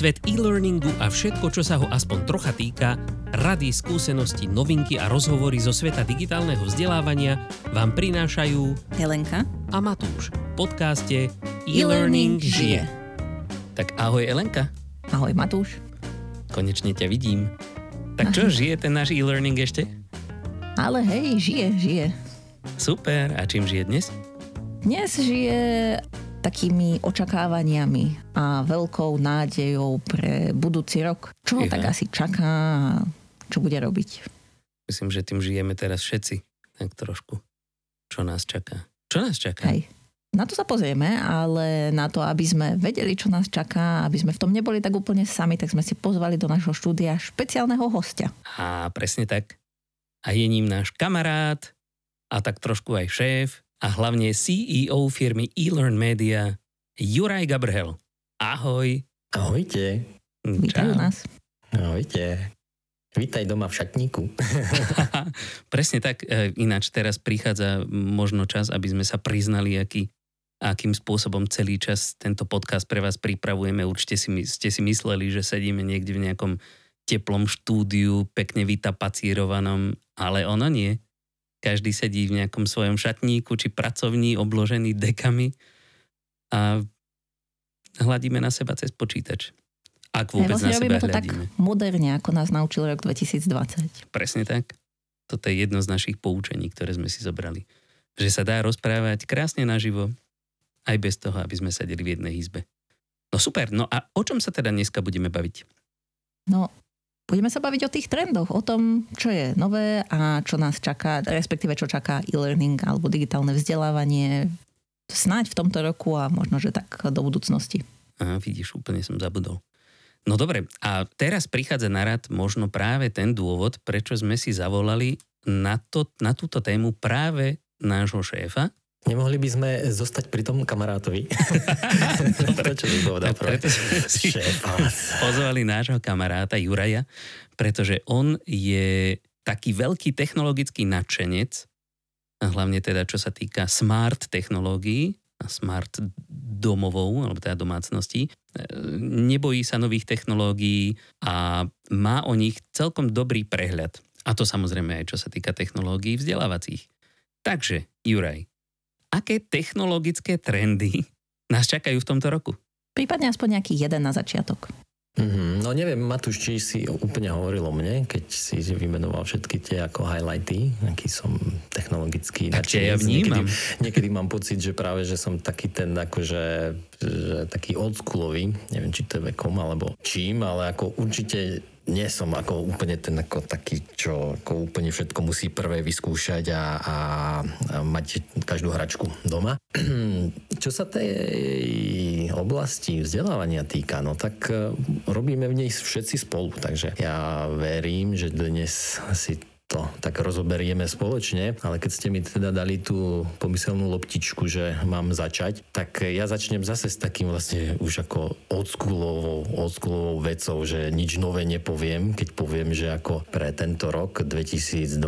Svet e-learningu a všetko, čo sa ho aspoň trocha týka, rady, skúsenosti, novinky a rozhovory zo sveta digitálneho vzdelávania vám prinášajú Helenka a Matúš v podcaste E-Learning žije. Tak ahoj Elenka. Ahoj Matúš. Konečne ťa vidím. Tak čo, žije ten náš e-learning ešte? Ale hej, žije, žije. Super, a čím žije dnes? Dnes žije takými očakávaniami a veľkou nádejou pre budúci rok. Čo ho tak asi čaká a čo bude robiť. Myslím, že tým žijeme teraz všetci. Tak trošku. Čo nás čaká? Čo nás čaká? Hej. Na to sa pozrieme, ale na to, aby sme vedeli, čo nás čaká, aby sme v tom neboli tak úplne sami, tak sme si pozvali do nášho štúdia špeciálneho hostia. A presne tak. A je ním náš kamarát a tak trošku aj šéf a hlavne CEO firmy eLearn Media Juraj Gabrhel. Ahoj. Ahojte. Vítajú nás. Ahojte. Vítaj doma v šatníku. Presne tak. E, Ináč teraz prichádza možno čas, aby sme sa priznali, aký, akým spôsobom celý čas tento podcast pre vás pripravujeme. Určite si, ste si mysleli, že sedíme niekde v nejakom teplom štúdiu, pekne vytapacírovanom, ale ono nie. Každý sedí v nejakom svojom šatníku či pracovní obložený dekami a hladíme na seba cez počítač. Ak vôbec vlastne na seba to tak hľadíme. moderne, ako nás naučil rok 2020. Presne tak. Toto je jedno z našich poučení, ktoré sme si zobrali. Že sa dá rozprávať krásne naživo, aj bez toho, aby sme sedeli v jednej izbe. No super, no a o čom sa teda dneska budeme baviť? No, budeme sa baviť o tých trendoch, o tom, čo je nové a čo nás čaká, respektíve čo čaká e-learning alebo digitálne vzdelávanie snáď v tomto roku a možno, že tak do budúcnosti. Aha, vidíš, úplne som zabudol. No dobre, a teraz prichádza na rad možno práve ten dôvod, prečo sme si zavolali na, to, na túto tému práve nášho šéfa. Nemohli by sme zostať pri tom kamarátovi? to, čo by povedal preto si pozvali nášho kamaráta Juraja, pretože on je taký veľký technologický nadšenec, hlavne teda čo sa týka smart technológií a smart domovou, alebo teda domácností. E, Nebojí sa nových technológií a má o nich celkom dobrý prehľad. A to samozrejme aj čo sa týka technológií vzdelávacích. Takže, Juraj, aké technologické trendy nás čakajú v tomto roku? Prípadne aspoň nejaký jeden na začiatok. Mhm, no neviem, Matúš, či si úplne hovoril o mne, keď si vymenoval všetky tie ako highlighty, aký som technologický Tak ja vnímam. Niekedy, niekedy mám pocit, že práve, že som taký ten akože že taký oldschoolový, neviem, či to je vekom alebo čím, ale ako určite nie som ako úplne ten ako taký, čo ako úplne všetko musí prvé vyskúšať a, a, a mať každú hračku doma. Čo sa tej oblasti vzdelávania týka, no tak e, robíme v nej všetci spolu, takže ja verím, že dnes si to tak rozoberieme spoločne, ale keď ste mi teda dali tú pomyselnú loptičku, že mám začať, tak ja začnem zase s takým vlastne už ako oldschoolovou, oldschoolovou vecou, že nič nové nepoviem, keď poviem, že ako pre tento rok 2021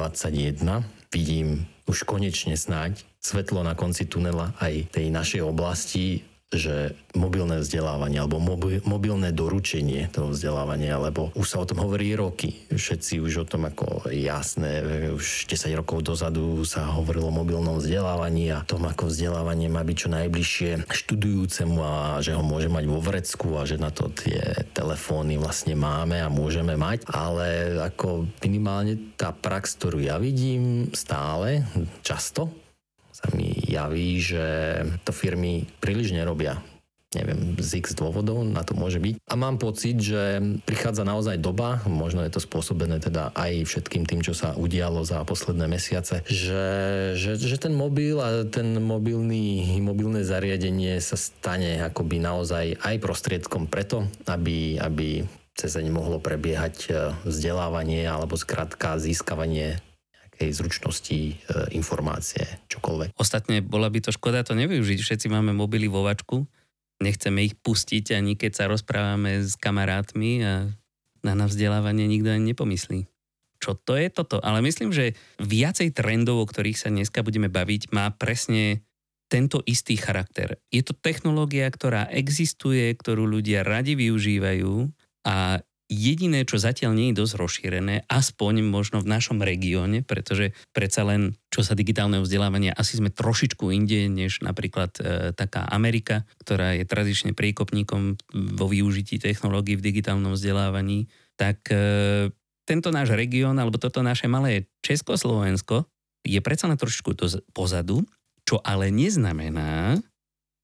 vidím už konečne snáď svetlo na konci tunela aj tej našej oblasti, že mobilné vzdelávanie alebo mobi- mobilné doručenie toho vzdelávania, lebo už sa o tom hovorí roky. Všetci už o tom ako jasné, už 10 rokov dozadu sa hovorilo o mobilnom vzdelávaní a tom, ako vzdelávanie má byť čo najbližšie študujúcemu a že ho môže mať vo vrecku a že na to tie telefóny vlastne máme a môžeme mať, ale ako minimálne tá prax, ktorú ja vidím stále, často, sa mi javí, že to firmy príliš nerobia. Neviem, z x dôvodov na to môže byť. A mám pocit, že prichádza naozaj doba, možno je to spôsobené teda aj všetkým tým, čo sa udialo za posledné mesiace, že, že, že ten mobil a ten mobilný, mobilné zariadenie sa stane akoby naozaj aj prostriedkom preto, aby, aby cez ne mohlo prebiehať e, vzdelávanie alebo skrátka získavanie nejakej zručnosti, e, informácie, čokoľvek. Ostatne bola by to škoda to nevyužiť. Všetci máme mobily vo vačku, nechceme ich pustiť ani keď sa rozprávame s kamarátmi a na nás vzdelávanie nikto ani nepomyslí. Čo to je toto? Ale myslím, že viacej trendov, o ktorých sa dneska budeme baviť, má presne tento istý charakter. Je to technológia, ktorá existuje, ktorú ľudia radi využívajú a jediné, čo zatiaľ nie je dosť rozšírené, aspoň možno v našom regióne, pretože predsa len čo sa digitálneho vzdelávania, asi sme trošičku inde, než napríklad e, taká Amerika, ktorá je tradične priekopníkom vo využití technológií v digitálnom vzdelávaní, tak e, tento náš región, alebo toto naše malé Československo je predsa len trošičku pozadu čo ale neznamená,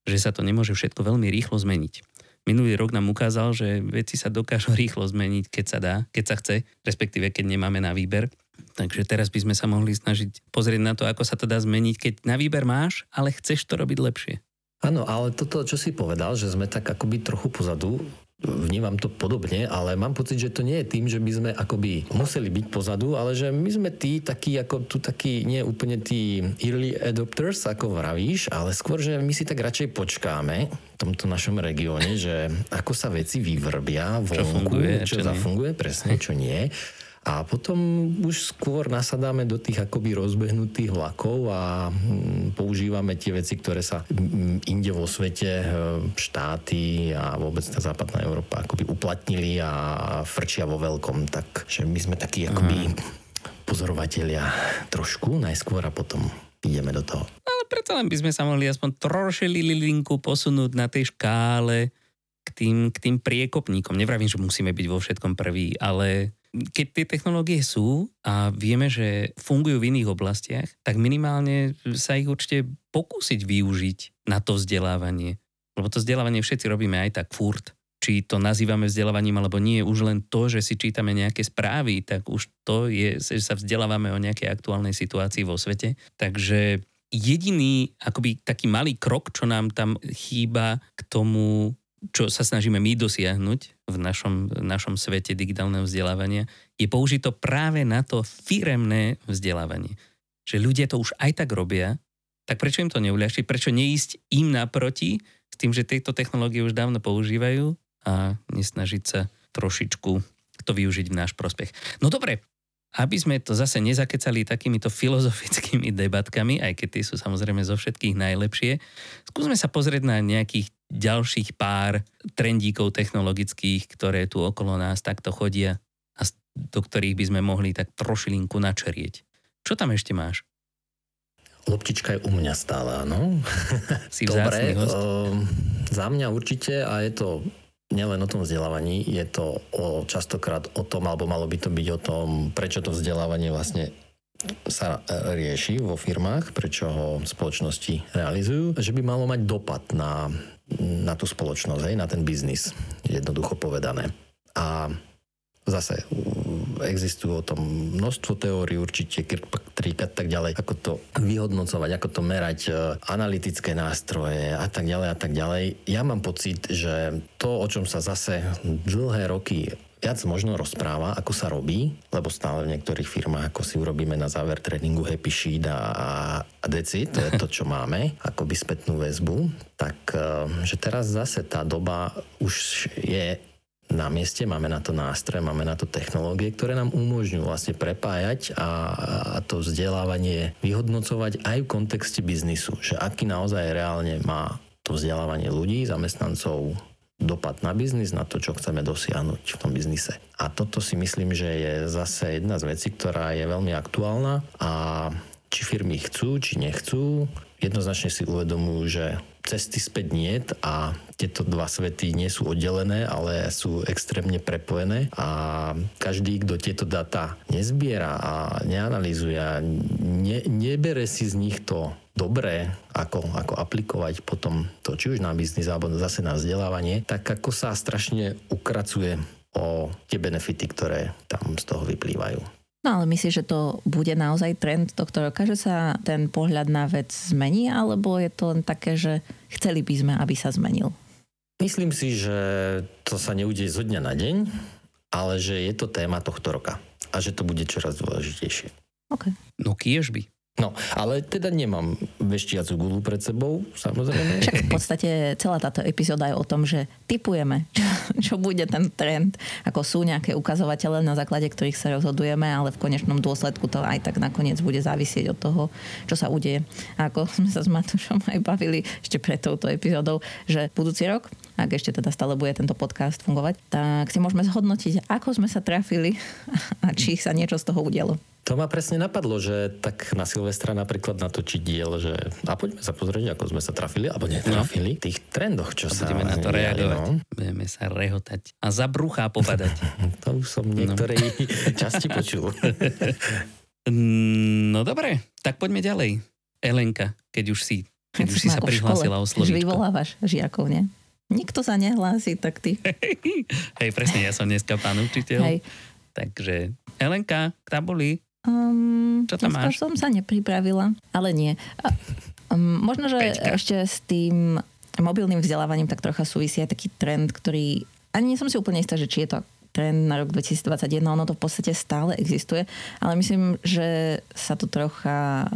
že sa to nemôže všetko veľmi rýchlo zmeniť. Minulý rok nám ukázal, že veci sa dokážu rýchlo zmeniť, keď sa dá, keď sa chce, respektíve keď nemáme na výber. Takže teraz by sme sa mohli snažiť pozrieť na to, ako sa to dá zmeniť, keď na výber máš, ale chceš to robiť lepšie. Áno, ale toto, čo si povedal, že sme tak akoby trochu pozadu, vnímam to podobne, ale mám pocit, že to nie je tým, že by sme akoby museli byť pozadu, ale že my sme tí takí, ako tu takí, nie úplne tí early adopters, ako vravíš, ale skôr, že my si tak radšej počkáme v tomto našom regióne, že ako sa veci vyvrbia vonku, čo, funguje, čo, čo zafunguje, presne, čo nie. A potom už skôr nasadáme do tých akoby rozbehnutých vlakov a mm, používame tie veci, ktoré sa mm, inde vo svete štáty a vôbec tá západná Európa akoby uplatnili a frčia vo veľkom. Takže my sme takí akoby pozorovatelia trošku najskôr a potom ideme do toho. Ale preto len by sme sa mohli aspoň troši linku posunúť na tej škále k tým, k tým priekopníkom. Nevravím, že musíme byť vo všetkom prvý, ale keď tie technológie sú a vieme, že fungujú v iných oblastiach, tak minimálne sa ich určite pokúsiť využiť na to vzdelávanie. Lebo to vzdelávanie všetci robíme aj tak furt. Či to nazývame vzdelávaním alebo nie, už len to, že si čítame nejaké správy, tak už to je, že sa vzdelávame o nejakej aktuálnej situácii vo svete. Takže jediný akoby taký malý krok, čo nám tam chýba k tomu čo sa snažíme my dosiahnuť v našom, našom svete digitálneho vzdelávania, je použiť to práve na to firemné vzdelávanie. Že ľudia to už aj tak robia, tak prečo im to neuľahčiť? Prečo neísť im naproti s tým, že tieto technológie už dávno používajú a nesnažiť sa trošičku to využiť v náš prospech. No dobre, aby sme to zase nezakecali takýmito filozofickými debatkami, aj keď tie sú samozrejme zo všetkých najlepšie, skúsme sa pozrieť na nejakých ďalších pár trendíkov technologických, ktoré tu okolo nás takto chodia a do ktorých by sme mohli tak trošilinku načerieť. Čo tam ešte máš? Loptička je u mňa stále, áno. Si Dobre, host. Uh, za mňa určite a je to nielen o tom vzdelávaní, je to o, častokrát o tom, alebo malo by to byť o tom, prečo to vzdelávanie vlastne sa e, rieši vo firmách, prečo ho spoločnosti realizujú, že by malo mať dopad na, na tú spoločnosť, hej, na ten biznis, jednoducho povedané. A Zase existujú o tom množstvo teórií, určite a tak ďalej, ako to vyhodnocovať, ako to merať, e, analytické nástroje a tak ďalej a tak ďalej. Ja mám pocit, že to, o čom sa zase dlhé roky viac možno rozpráva, ako sa robí, lebo stále v niektorých firmách, ako si urobíme na záver tréningu Happy Sheet a, a Deci, to je to, čo máme, ako by spätnú väzbu, tak e, že teraz zase tá doba už je na mieste, máme na to nástroje, máme na to technológie, ktoré nám umožňujú vlastne prepájať a, a to vzdelávanie vyhodnocovať aj v kontexte biznisu, že aký naozaj reálne má to vzdelávanie ľudí, zamestnancov, dopad na biznis, na to, čo chceme dosiahnuť v tom biznise. A toto si myslím, že je zase jedna z vecí, ktorá je veľmi aktuálna a či firmy chcú, či nechcú, jednoznačne si uvedomujú, že cesty späť niet a tieto dva svety nie sú oddelené, ale sú extrémne prepojené a každý, kto tieto data nezbiera a neanalizuje ne, nebere si z nich to dobré, ako, ako aplikovať potom to, či už na biznis alebo zase na vzdelávanie, tak ako sa strašne ukracuje o tie benefity, ktoré tam z toho vyplývajú. No ale myslíš, že to bude naozaj trend tohto roka, že sa ten pohľad na vec zmení, alebo je to len také, že chceli by sme, aby sa zmenil? Myslím si, že to sa neudeje zo dňa na deň, ale že je to téma tohto roka a že to bude čoraz dôležitejšie. Okay. No kiež by. No, ale teda nemám veštiacu gulu pred sebou, samozrejme. Však v podstate celá táto epizóda je o tom, že typujeme, čo, čo bude ten trend. Ako sú nejaké ukazovatele, na základe ktorých sa rozhodujeme, ale v konečnom dôsledku to aj tak nakoniec bude závisieť od toho, čo sa udeje. A ako sme sa s Matúšom aj bavili ešte pred touto epizódou, že budúci rok, ak ešte teda stále bude tento podcast fungovať, tak si môžeme zhodnotiť, ako sme sa trafili a či sa niečo z toho udialo. To ma presne napadlo, že tak na Silvestra napríklad natočiť diel, že a poďme sa pozrieť, ako sme sa trafili, alebo netrafili, no. tých trendoch, čo a sa budeme na to reagovať. No. Budeme sa rehotať a za bruchá popadať. to už som niektorej no. časti počul. no dobre, tak poďme ďalej. Elenka, keď už si, keď už si sa prihlásila o slovíčko. Že vyvolávaš žiakov, nie? Nikto sa nehlási, tak ty. Hej, presne, ja som dneska pán učiteľ. Hej. Takže Elenka, boli? Um, Čo tam máš? som sa nepripravila, ale nie. Um, možno, že Peťka. ešte s tým mobilným vzdelávaním tak trocha súvisí aj taký trend, ktorý ani nie som si úplne istá, že či je to trend na rok 2021, ono to v podstate stále existuje, ale myslím, že sa to trocha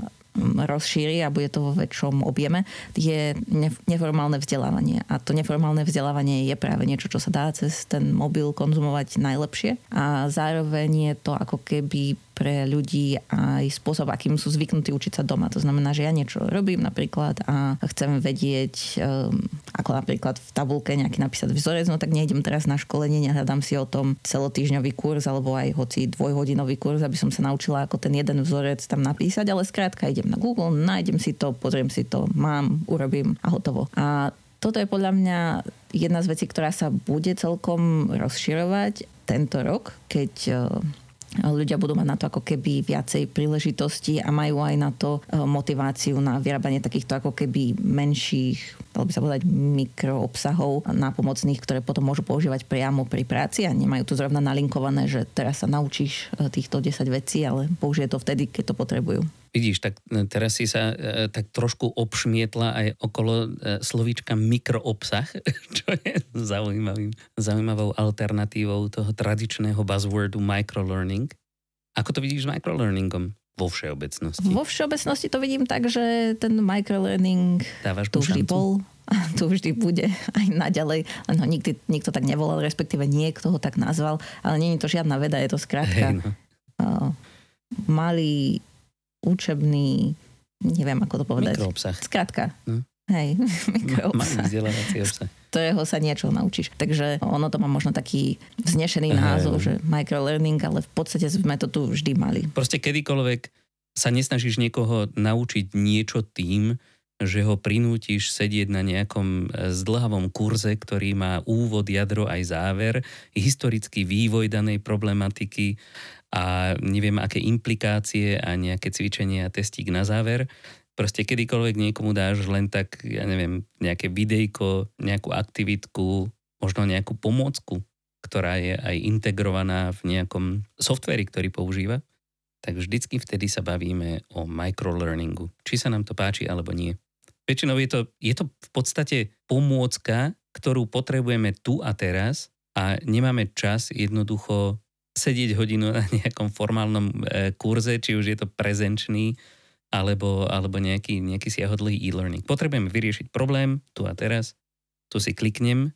rozšíri a bude to vo väčšom objeme, je neformálne vzdelávanie. A to neformálne vzdelávanie je práve niečo, čo sa dá cez ten mobil konzumovať najlepšie. A zároveň je to ako keby pre ľudí aj spôsob, akým sú zvyknutí učiť sa doma. To znamená, že ja niečo robím napríklad a chcem vedieť, um, ako napríklad v tabulke nejaký napísať vzorec, no tak nejdem teraz na školenie, nehľadám si o tom celotýždňový kurz alebo aj hoci dvojhodinový kurz, aby som sa naučila, ako ten jeden vzorec tam napísať, ale skrátka idem na Google, nájdem si to, pozriem si to, mám, urobím a hotovo. A toto je podľa mňa jedna z vecí, ktorá sa bude celkom rozširovať tento rok, keď ľudia budú mať na to ako keby viacej príležitostí a majú aj na to e, motiváciu na vyrábanie takýchto ako keby menších, dalo by sa povedať, mikroobsahov nápomocných, ktoré potom môžu používať priamo pri práci a nemajú to zrovna nalinkované, že teraz sa naučíš e, týchto 10 vecí, ale použije to vtedy, keď to potrebujú. Vidíš, tak e, teraz si sa e, tak trošku obšmietla aj okolo e, slovíčka mikroobsah, čo je zaujímavým, zaujímavou alternatívou toho tradičného buzzwordu microlearning. Ako to vidíš s microlearningom? Vo všeobecnosti. Vo všeobecnosti to vidím tak, že ten microlearning Dávaš tu vždy bol a tu vždy bude aj naďalej, len ho nikdy, nikto tak nevolal, respektíve niekto ho tak nazval, ale nie je to žiadna veda, je to skrátka hey, no. uh, malý učebný, neviem ako to povedať. Mikroobsah. Skrátka. Hm? Hej, mikroobsah. vzdelávací obsah. Ktorého sa niečo naučíš. Takže ono to má možno taký vznešený názov, že microlearning, ale v podstate sme to tu vždy mali. Proste kedykoľvek sa nesnažíš niekoho naučiť niečo tým, že ho prinútiš sedieť na nejakom e, zdlhavom kurze, ktorý má úvod, jadro aj záver, historický vývoj danej problematiky a neviem, aké implikácie a nejaké cvičenia a testík na záver. Proste kedykoľvek niekomu dáš len tak, ja neviem, nejaké videjko, nejakú aktivitku, možno nejakú pomôcku, ktorá je aj integrovaná v nejakom softveri, ktorý používa, tak vždycky vtedy sa bavíme o microlearningu. Či sa nám to páči alebo nie. Väčšinou je to, je to v podstate pomôcka, ktorú potrebujeme tu a teraz a nemáme čas jednoducho sedieť hodinu na nejakom formálnom e, kurze, či už je to prezenčný, alebo, alebo nejaký, nejaký siahodlý e-learning. Potrebujeme vyriešiť problém tu a teraz, tu si kliknem.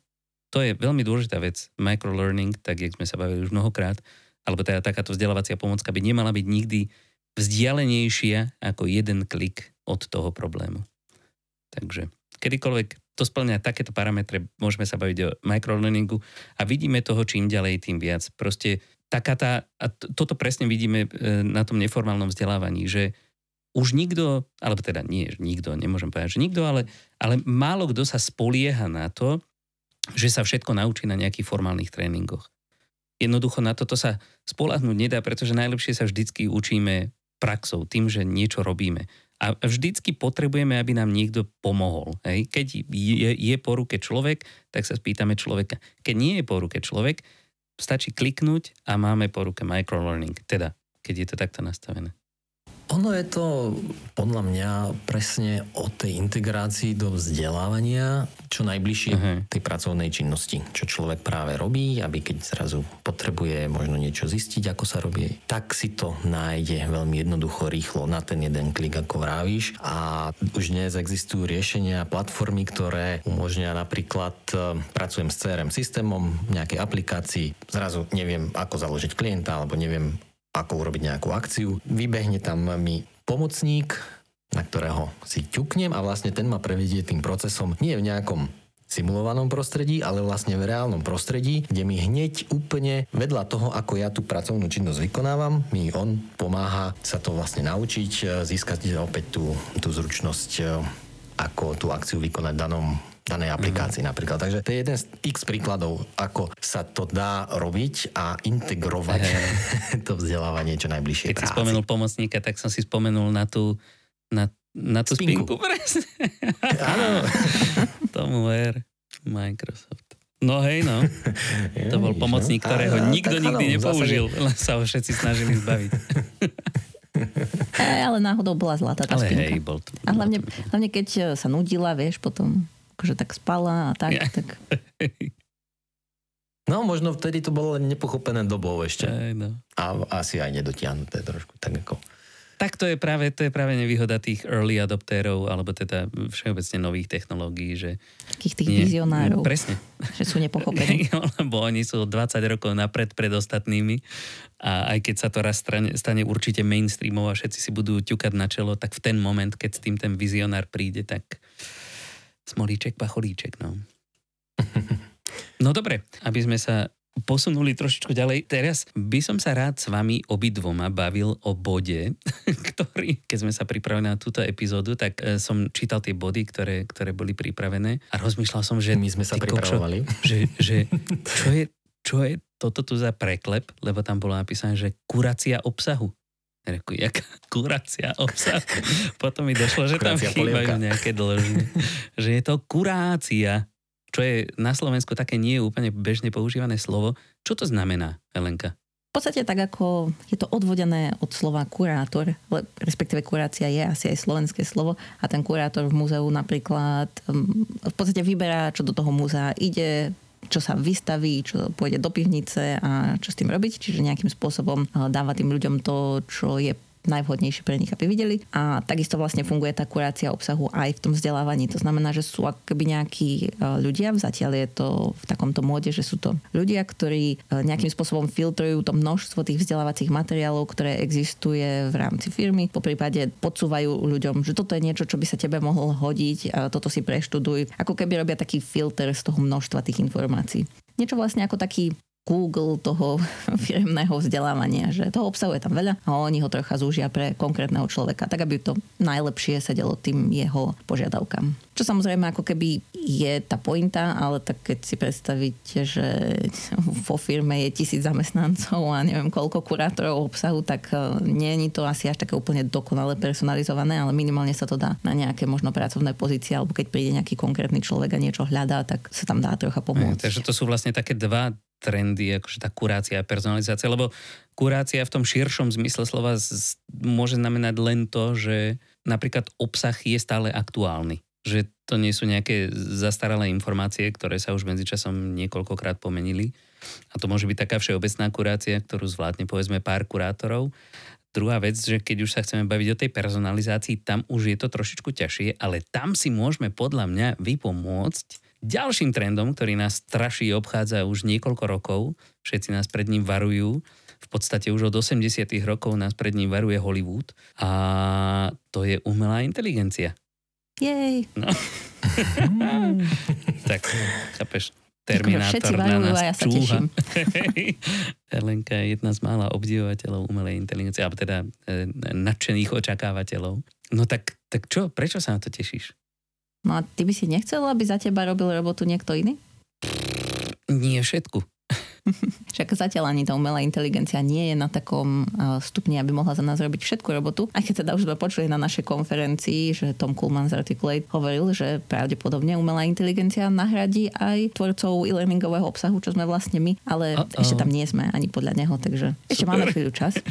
To je veľmi dôležitá vec. Microlearning, tak jak sme sa bavili už mnohokrát, alebo teda takáto vzdelávacia pomocka by nemala byť nikdy vzdialenejšia ako jeden klik od toho problému. Takže kedykoľvek to splňa takéto parametre, môžeme sa baviť o microlearningu a vidíme toho čím ďalej, tým viac. Proste taká tá, a toto presne vidíme e, na tom neformálnom vzdelávaní, že už nikto, alebo teda nie, nikto, nemôžem povedať, že nikto, ale, ale málo kto sa spolieha na to, že sa všetko naučí na nejakých formálnych tréningoch. Jednoducho na toto sa spolahnúť nedá, pretože najlepšie sa vždycky učíme praxou, tým, že niečo robíme. A vždycky potrebujeme, aby nám niekto pomohol. Hej? Keď je, je po ruke človek, tak sa spýtame človeka. Keď nie je po ruke človek, stačí kliknúť a máme po ruke microlearning, teda keď je to takto nastavené. Ono je to podľa mňa presne o tej integrácii do vzdelávania čo najbližšie uh-huh. tej pracovnej činnosti, čo človek práve robí, aby keď zrazu potrebuje možno niečo zistiť, ako sa robí, tak si to nájde veľmi jednoducho, rýchlo na ten jeden klik, ako vravíš. A už dnes existujú riešenia, platformy, ktoré umožňujú napríklad, e, pracujem s CRM systémom, nejakej aplikácii, zrazu neviem, ako založiť klienta, alebo neviem, ako urobiť nejakú akciu. Vybehne tam mi pomocník, na ktorého si ťuknem a vlastne ten ma prevedie tým procesom nie v nejakom simulovanom prostredí, ale vlastne v reálnom prostredí, kde mi hneď úplne vedľa toho, ako ja tú pracovnú činnosť vykonávam, mi on pomáha sa to vlastne naučiť, získať opäť tú, tú zručnosť, e, ako tú akciu vykonať v danom danej aplikácii mm-hmm. napríklad. Takže to je jeden z x príkladov, ako sa to dá robiť a integrovať hey. to vzdelávanie čo najbližšie Keď práci. si spomenul pomocníka, tak som si spomenul na tú, na, na tú spinku. spinku presne. Áno. Tomu ver Microsoft. No hej, no. to bol pomocník, ktorého nikto nikdy nepoužil, len sa ho všetci snažili zbaviť. Ale náhodou bola zlatá tá ale spinka. Hej, bol to, a hlavne, hlavne keď sa nudila, vieš, potom akože tak spala a tak. Yeah. tak. No, možno vtedy to bolo len nepochopené dobou ešte. Aj, no. A asi aj nedotiahnuté trošku, tak ako... Tak to je práve, to je práve nevýhoda tých early adoptérov, alebo teda všeobecne nových technológií, že... Takých tých nie, vizionárov. Presne. Že sú nepochopení. Lebo oni sú 20 rokov napred pred ostatnými a aj keď sa to raz stane, stane určite mainstreamov a všetci si budú ťukať na čelo, tak v ten moment, keď s tým ten vizionár príde, tak Smolíček, pacholíček, no. No dobre, aby sme sa posunuli trošičku ďalej. Teraz by som sa rád s vami obidvoma bavil o bode, ktorý, keď sme sa pripravili na túto epizódu, tak e, som čítal tie body, ktoré, ktoré boli pripravené a rozmýšľal som, že... My sme sa pripravovali. Kokšo, že, že čo, je, čo je toto tu za preklep, lebo tam bolo napísané, že kurácia obsahu. Reku, jaká kurácia obsah. Potom mi došlo, že tam chýbajú nejaké dĺžne. že je to kurácia, čo je na Slovensku také nie je úplne bežne používané slovo. Čo to znamená, Helenka? V podstate tak, ako je to odvodené od slova kurátor, respektíve kurácia je asi aj slovenské slovo a ten kurátor v múzeu napríklad v podstate vyberá, čo do toho múzea ide, čo sa vystaví, čo pôjde do pivnice a čo s tým robiť. Čiže nejakým spôsobom eh, dáva tým ľuďom to, čo je najvhodnejšie pre nich, aby videli. A takisto vlastne funguje tá kurácia obsahu aj v tom vzdelávaní. To znamená, že sú akoby nejakí e, ľudia, zatiaľ je to v takomto móde, že sú to ľudia, ktorí e, nejakým spôsobom filtrujú to množstvo tých vzdelávacích materiálov, ktoré existuje v rámci firmy. Po prípade podsúvajú ľuďom, že toto je niečo, čo by sa tebe mohlo hodiť, toto si preštuduj. Ako keby robia taký filter z toho množstva tých informácií niečo vlastne ako taký Google toho firmného vzdelávania, že toho obsahuje tam veľa a oni ho trocha zúžia pre konkrétneho človeka, tak aby to najlepšie sedelo tým jeho požiadavkám. Čo samozrejme ako keby je tá pointa, ale tak keď si predstavíte, že vo firme je tisíc zamestnancov a neviem koľko kurátorov obsahu, tak e, nie je to asi až také úplne dokonale personalizované, ale minimálne sa to dá na nejaké možno pracovné pozície, alebo keď príde nejaký konkrétny človek a niečo hľadá, tak sa tam dá trocha pomôcť. takže to sú vlastne také dva trendy, akože tá kurácia a personalizácia, lebo kurácia v tom širšom zmysle slova z, môže znamenať len to, že napríklad obsah je stále aktuálny. Že to nie sú nejaké zastaralé informácie, ktoré sa už medzičasom niekoľkokrát pomenili. A to môže byť taká všeobecná kurácia, ktorú zvládne povedzme pár kurátorov. Druhá vec, že keď už sa chceme baviť o tej personalizácii, tam už je to trošičku ťažšie, ale tam si môžeme podľa mňa vypomôcť Ďalším trendom, ktorý nás straší obchádza už niekoľko rokov, všetci nás pred ním varujú, v podstate už od 80 rokov nás pred ním varuje Hollywood a to je umelá inteligencia. Jej. No. tak, chápeš, Terminátor na nás ja sa čúha. Helenka je jedna z mála obdivovateľov umelej inteligencie, alebo teda e, nadšených očakávateľov. No tak, tak čo, prečo sa na to tešíš? No a ty by si nechcel, aby za teba robil robotu niekto iný? Nie všetku. Však zatiaľ ani tá umelá inteligencia nie je na takom stupni, aby mohla za nás robiť všetku robotu. A keď teda už sme počuli na našej konferencii, že Tom Kuhlman z Articulate hovoril, že pravdepodobne umelá inteligencia nahradí aj tvorcov e-learningového obsahu, čo sme vlastne my, ale Uh-oh. ešte tam nie sme ani podľa neho, takže Super. ešte máme chvíľu čas.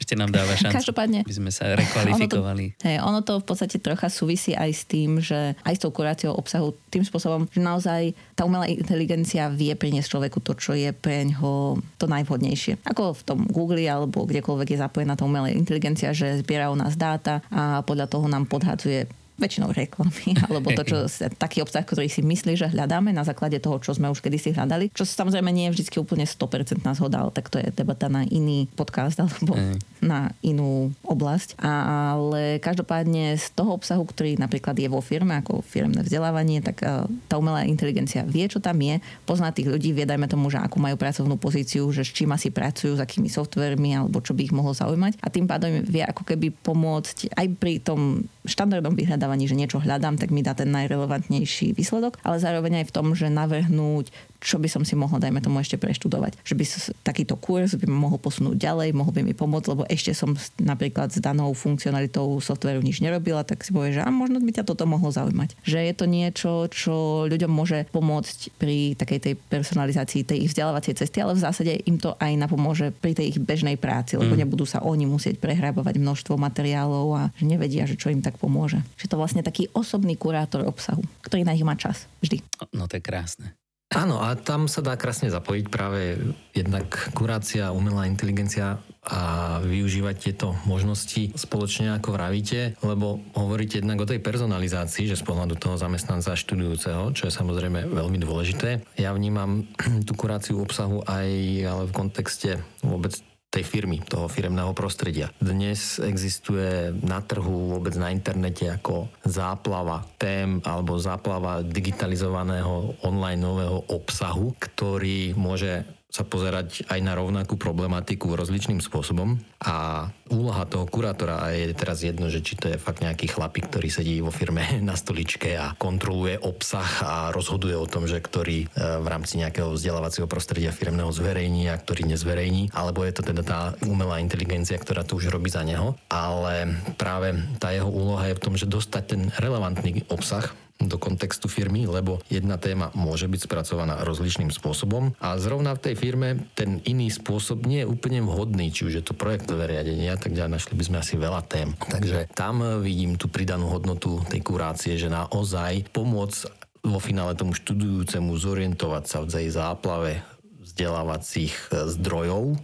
Ešte nám dáva šancu. Každopádne. My sme sa rekvalifikovali. Ono to, hej, ono to v podstate trocha súvisí aj s tým, že aj s tou kuráciou obsahu tým spôsobom, že naozaj tá umelá inteligencia vie priniesť človeku to, čo je pre ňoho to najvhodnejšie. Ako v tom Google alebo kdekoľvek je zapojená tá umelá inteligencia, že zbiera u nás dáta a podľa toho nám podhadzuje väčšinou reklamy, alebo to, čo, taký obsah, ktorý si myslí, že hľadáme na základe toho, čo sme už kedysi hľadali, čo samozrejme nie je vždy úplne 100% zhoda, ale tak to je debata na iný podcast alebo na inú oblasť. Ale každopádne z toho obsahu, ktorý napríklad je vo firme, ako firmné vzdelávanie, tak e, tá umelá inteligencia vie, čo tam je, pozná tých ľudí, vie, dajme tomu, že akú majú pracovnú pozíciu, že s čím asi pracujú, s akými softvermi alebo čo by ich mohlo zaujímať. A tým pádom vie ako keby pomôcť aj pri tom štandardnom vyhľadávaní, že niečo hľadám, tak mi dá ten najrelevantnejší výsledok, ale zároveň aj v tom, že navrhnúť, čo by som si mohla, dajme tomu, ešte preštudovať. Že by takýto kurz by mohol posunúť ďalej, mohol by mi pomôcť, lebo ešte som napríklad s danou funkcionalitou softveru nič nerobila, tak si povie, že a možno by ťa toto mohlo zaujímať. Že je to niečo, čo ľuďom môže pomôcť pri takej tej personalizácii tej ich vzdelávacej cesty, ale v zásade im to aj napomôže pri tej ich bežnej práci, lebo mm. nebudú sa oni musieť prehrábovať množstvo materiálov a že nevedia, že čo im tak pomôže. Že to vlastne taký osobný kurátor obsahu, ktorý na nich má čas vždy. No to je krásne. Áno, a tam sa dá krásne zapojiť práve jednak kurácia, umelá inteligencia a využívať tieto možnosti spoločne, ako vravíte, lebo hovoríte jednak o tej personalizácii, že z pohľadu toho zamestnanca študujúceho, čo je samozrejme veľmi dôležité. Ja vnímam tú kuráciu obsahu aj ale v kontexte vôbec tej firmy, toho firemného prostredia. Dnes existuje na trhu vôbec na internete ako záplava tém alebo záplava digitalizovaného online nového obsahu, ktorý môže sa pozerať aj na rovnakú problematiku rozličným spôsobom. A úloha toho kurátora a je teraz jedno, že či to je fakt nejaký chlapík, ktorý sedí vo firme na stoličke a kontroluje obsah a rozhoduje o tom, že ktorý e, v rámci nejakého vzdelávacieho prostredia firmného zverejní a ktorý nezverejní, alebo je to teda tá umelá inteligencia, ktorá to už robí za neho, ale práve tá jeho úloha je v tom, že dostať ten relevantný obsah do kontextu firmy, lebo jedna téma môže byť spracovaná rozličným spôsobom a zrovna v tej firme ten iný spôsob nie je úplne vhodný, či už je to projektové riadenie a tak ďalej, našli by sme asi veľa tém. Takže tam vidím tú pridanú hodnotu tej kurácie, že naozaj pomôcť vo finále tomu študujúcemu zorientovať sa v tej záplave vzdelávacích zdrojov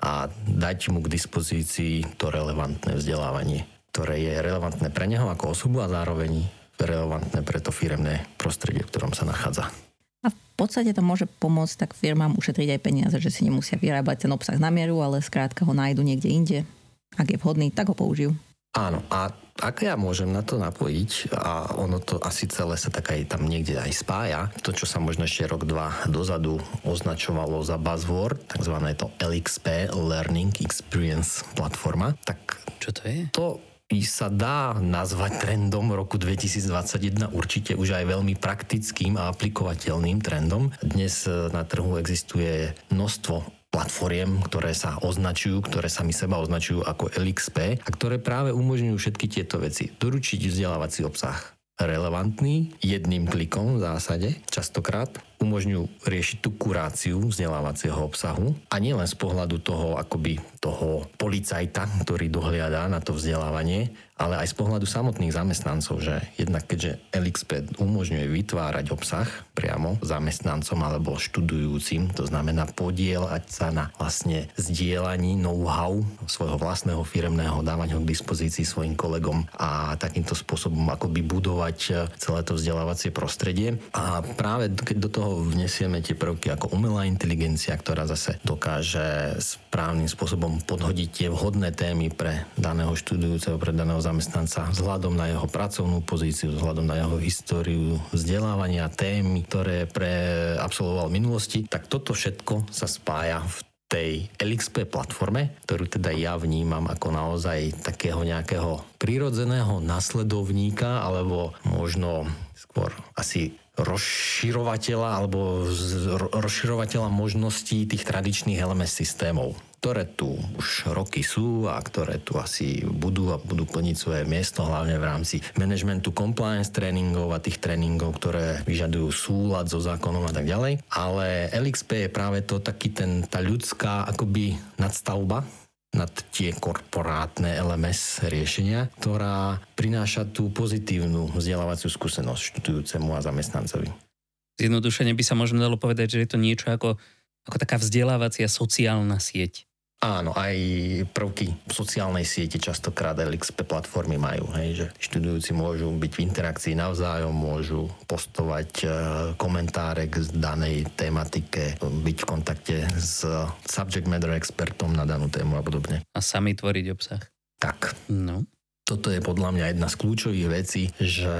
a dať mu k dispozícii to relevantné vzdelávanie, ktoré je relevantné pre neho ako osobu a zároveň relevantné pre to firemné prostredie, v ktorom sa nachádza. A v podstate to môže pomôcť tak firmám ušetriť aj peniaze, že si nemusia vyrábať ten obsah na mieru, ale skrátka ho nájdu niekde inde. Ak je vhodný, tak ho použijú. Áno, a ak ja môžem na to napojiť, a ono to asi celé sa tak aj tam niekde aj spája, to, čo sa možno ešte rok, dva dozadu označovalo za buzzword, takzvané to LXP, Learning Experience platforma, tak čo to je? To sa dá nazvať trendom roku 2021 určite už aj veľmi praktickým a aplikovateľným trendom. Dnes e, na trhu existuje množstvo platformiem, ktoré sa označujú, ktoré sami seba označujú ako LXP a ktoré práve umožňujú všetky tieto veci. Doručiť vzdelávací obsah relevantný jedným klikom v zásade, častokrát umožňujú riešiť tú kuráciu vzdelávacieho obsahu a nielen z pohľadu toho akoby toho policajta, ktorý dohliadá na to vzdelávanie, ale aj z pohľadu samotných zamestnancov, že jednak keďže LXP umožňuje vytvárať obsah priamo zamestnancom alebo študujúcim, to znamená podielať sa na vlastne zdieľaní know-how svojho vlastného firemného, dávať ho k dispozícii svojim kolegom a takýmto spôsobom akoby budovať celé to vzdelávacie prostredie. A práve keď do toho toho vnesieme tie prvky ako umelá inteligencia, ktorá zase dokáže správnym spôsobom podhodiť tie vhodné témy pre daného študujúceho, pre daného zamestnanca vzhľadom na jeho pracovnú pozíciu, vzhľadom na jeho históriu vzdelávania, témy, ktoré pre absolvoval v minulosti, tak toto všetko sa spája v tej LXP platforme, ktorú teda ja vnímam ako naozaj takého nejakého prirodzeného nasledovníka alebo možno skôr asi rozširovateľa alebo rozširovateľa možností tých tradičných LMS systémov ktoré tu už roky sú a ktoré tu asi budú a budú plniť svoje miesto, hlavne v rámci managementu compliance tréningov a tých tréningov, ktoré vyžadujú súlad so zákonom a tak ďalej. Ale LXP je práve to taký ten, tá ľudská akoby nadstavba nad tie korporátne LMS riešenia, ktorá prináša tú pozitívnu vzdelávaciu skúsenosť študujúcemu a zamestnancovi. Zjednodušene by sa možno dalo povedať, že je to niečo ako, ako taká vzdelávacia sociálna sieť. Áno, aj prvky sociálnej siete častokrát LXP platformy majú, hej, že študujúci môžu byť v interakcii navzájom, môžu postovať e, komentáre k danej tematike, byť v kontakte s subject matter expertom na danú tému a podobne. A sami tvoriť obsah. Tak. No. Toto je podľa mňa jedna z kľúčových vecí, že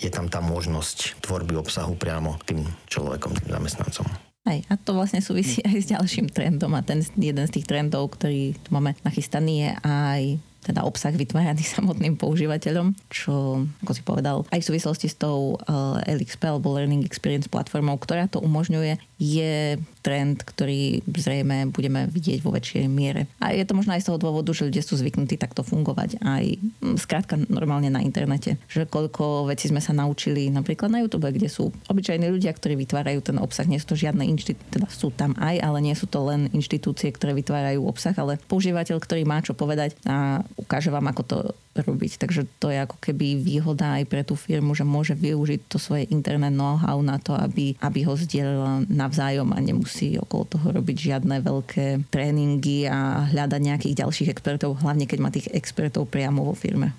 je tam tá možnosť tvorby obsahu priamo tým človekom, tým zamestnancom. Aj, a to vlastne súvisí aj s ďalším trendom a ten jeden z tých trendov, ktorý tu máme nachystaný je aj teda obsah vytváraný samotným používateľom, čo, ako si povedal, aj v súvislosti s tou uh, eh, LXP alebo Learning Experience platformou, ktorá to umožňuje, je trend, ktorý zrejme budeme vidieť vo väčšej miere. A je to možno aj z toho dôvodu, že ľudia sú zvyknutí takto fungovať aj hm, skrátka normálne na internete. Že koľko vecí sme sa naučili napríklad na YouTube, kde sú obyčajní ľudia, ktorí vytvárajú ten obsah. Nie sú to žiadne inštitúcie, teda sú tam aj, ale nie sú to len inštitúcie, ktoré vytvárajú obsah, ale používateľ, ktorý má čo povedať a ukáže vám, ako to robiť. Takže to je ako keby výhoda aj pre tú firmu, že môže využiť to svoje internet know-how na to, aby, aby ho zdieľala navzájom a nemusí okolo toho robiť žiadne veľké tréningy a hľadať nejakých ďalších expertov, hlavne keď má tých expertov priamo vo firme.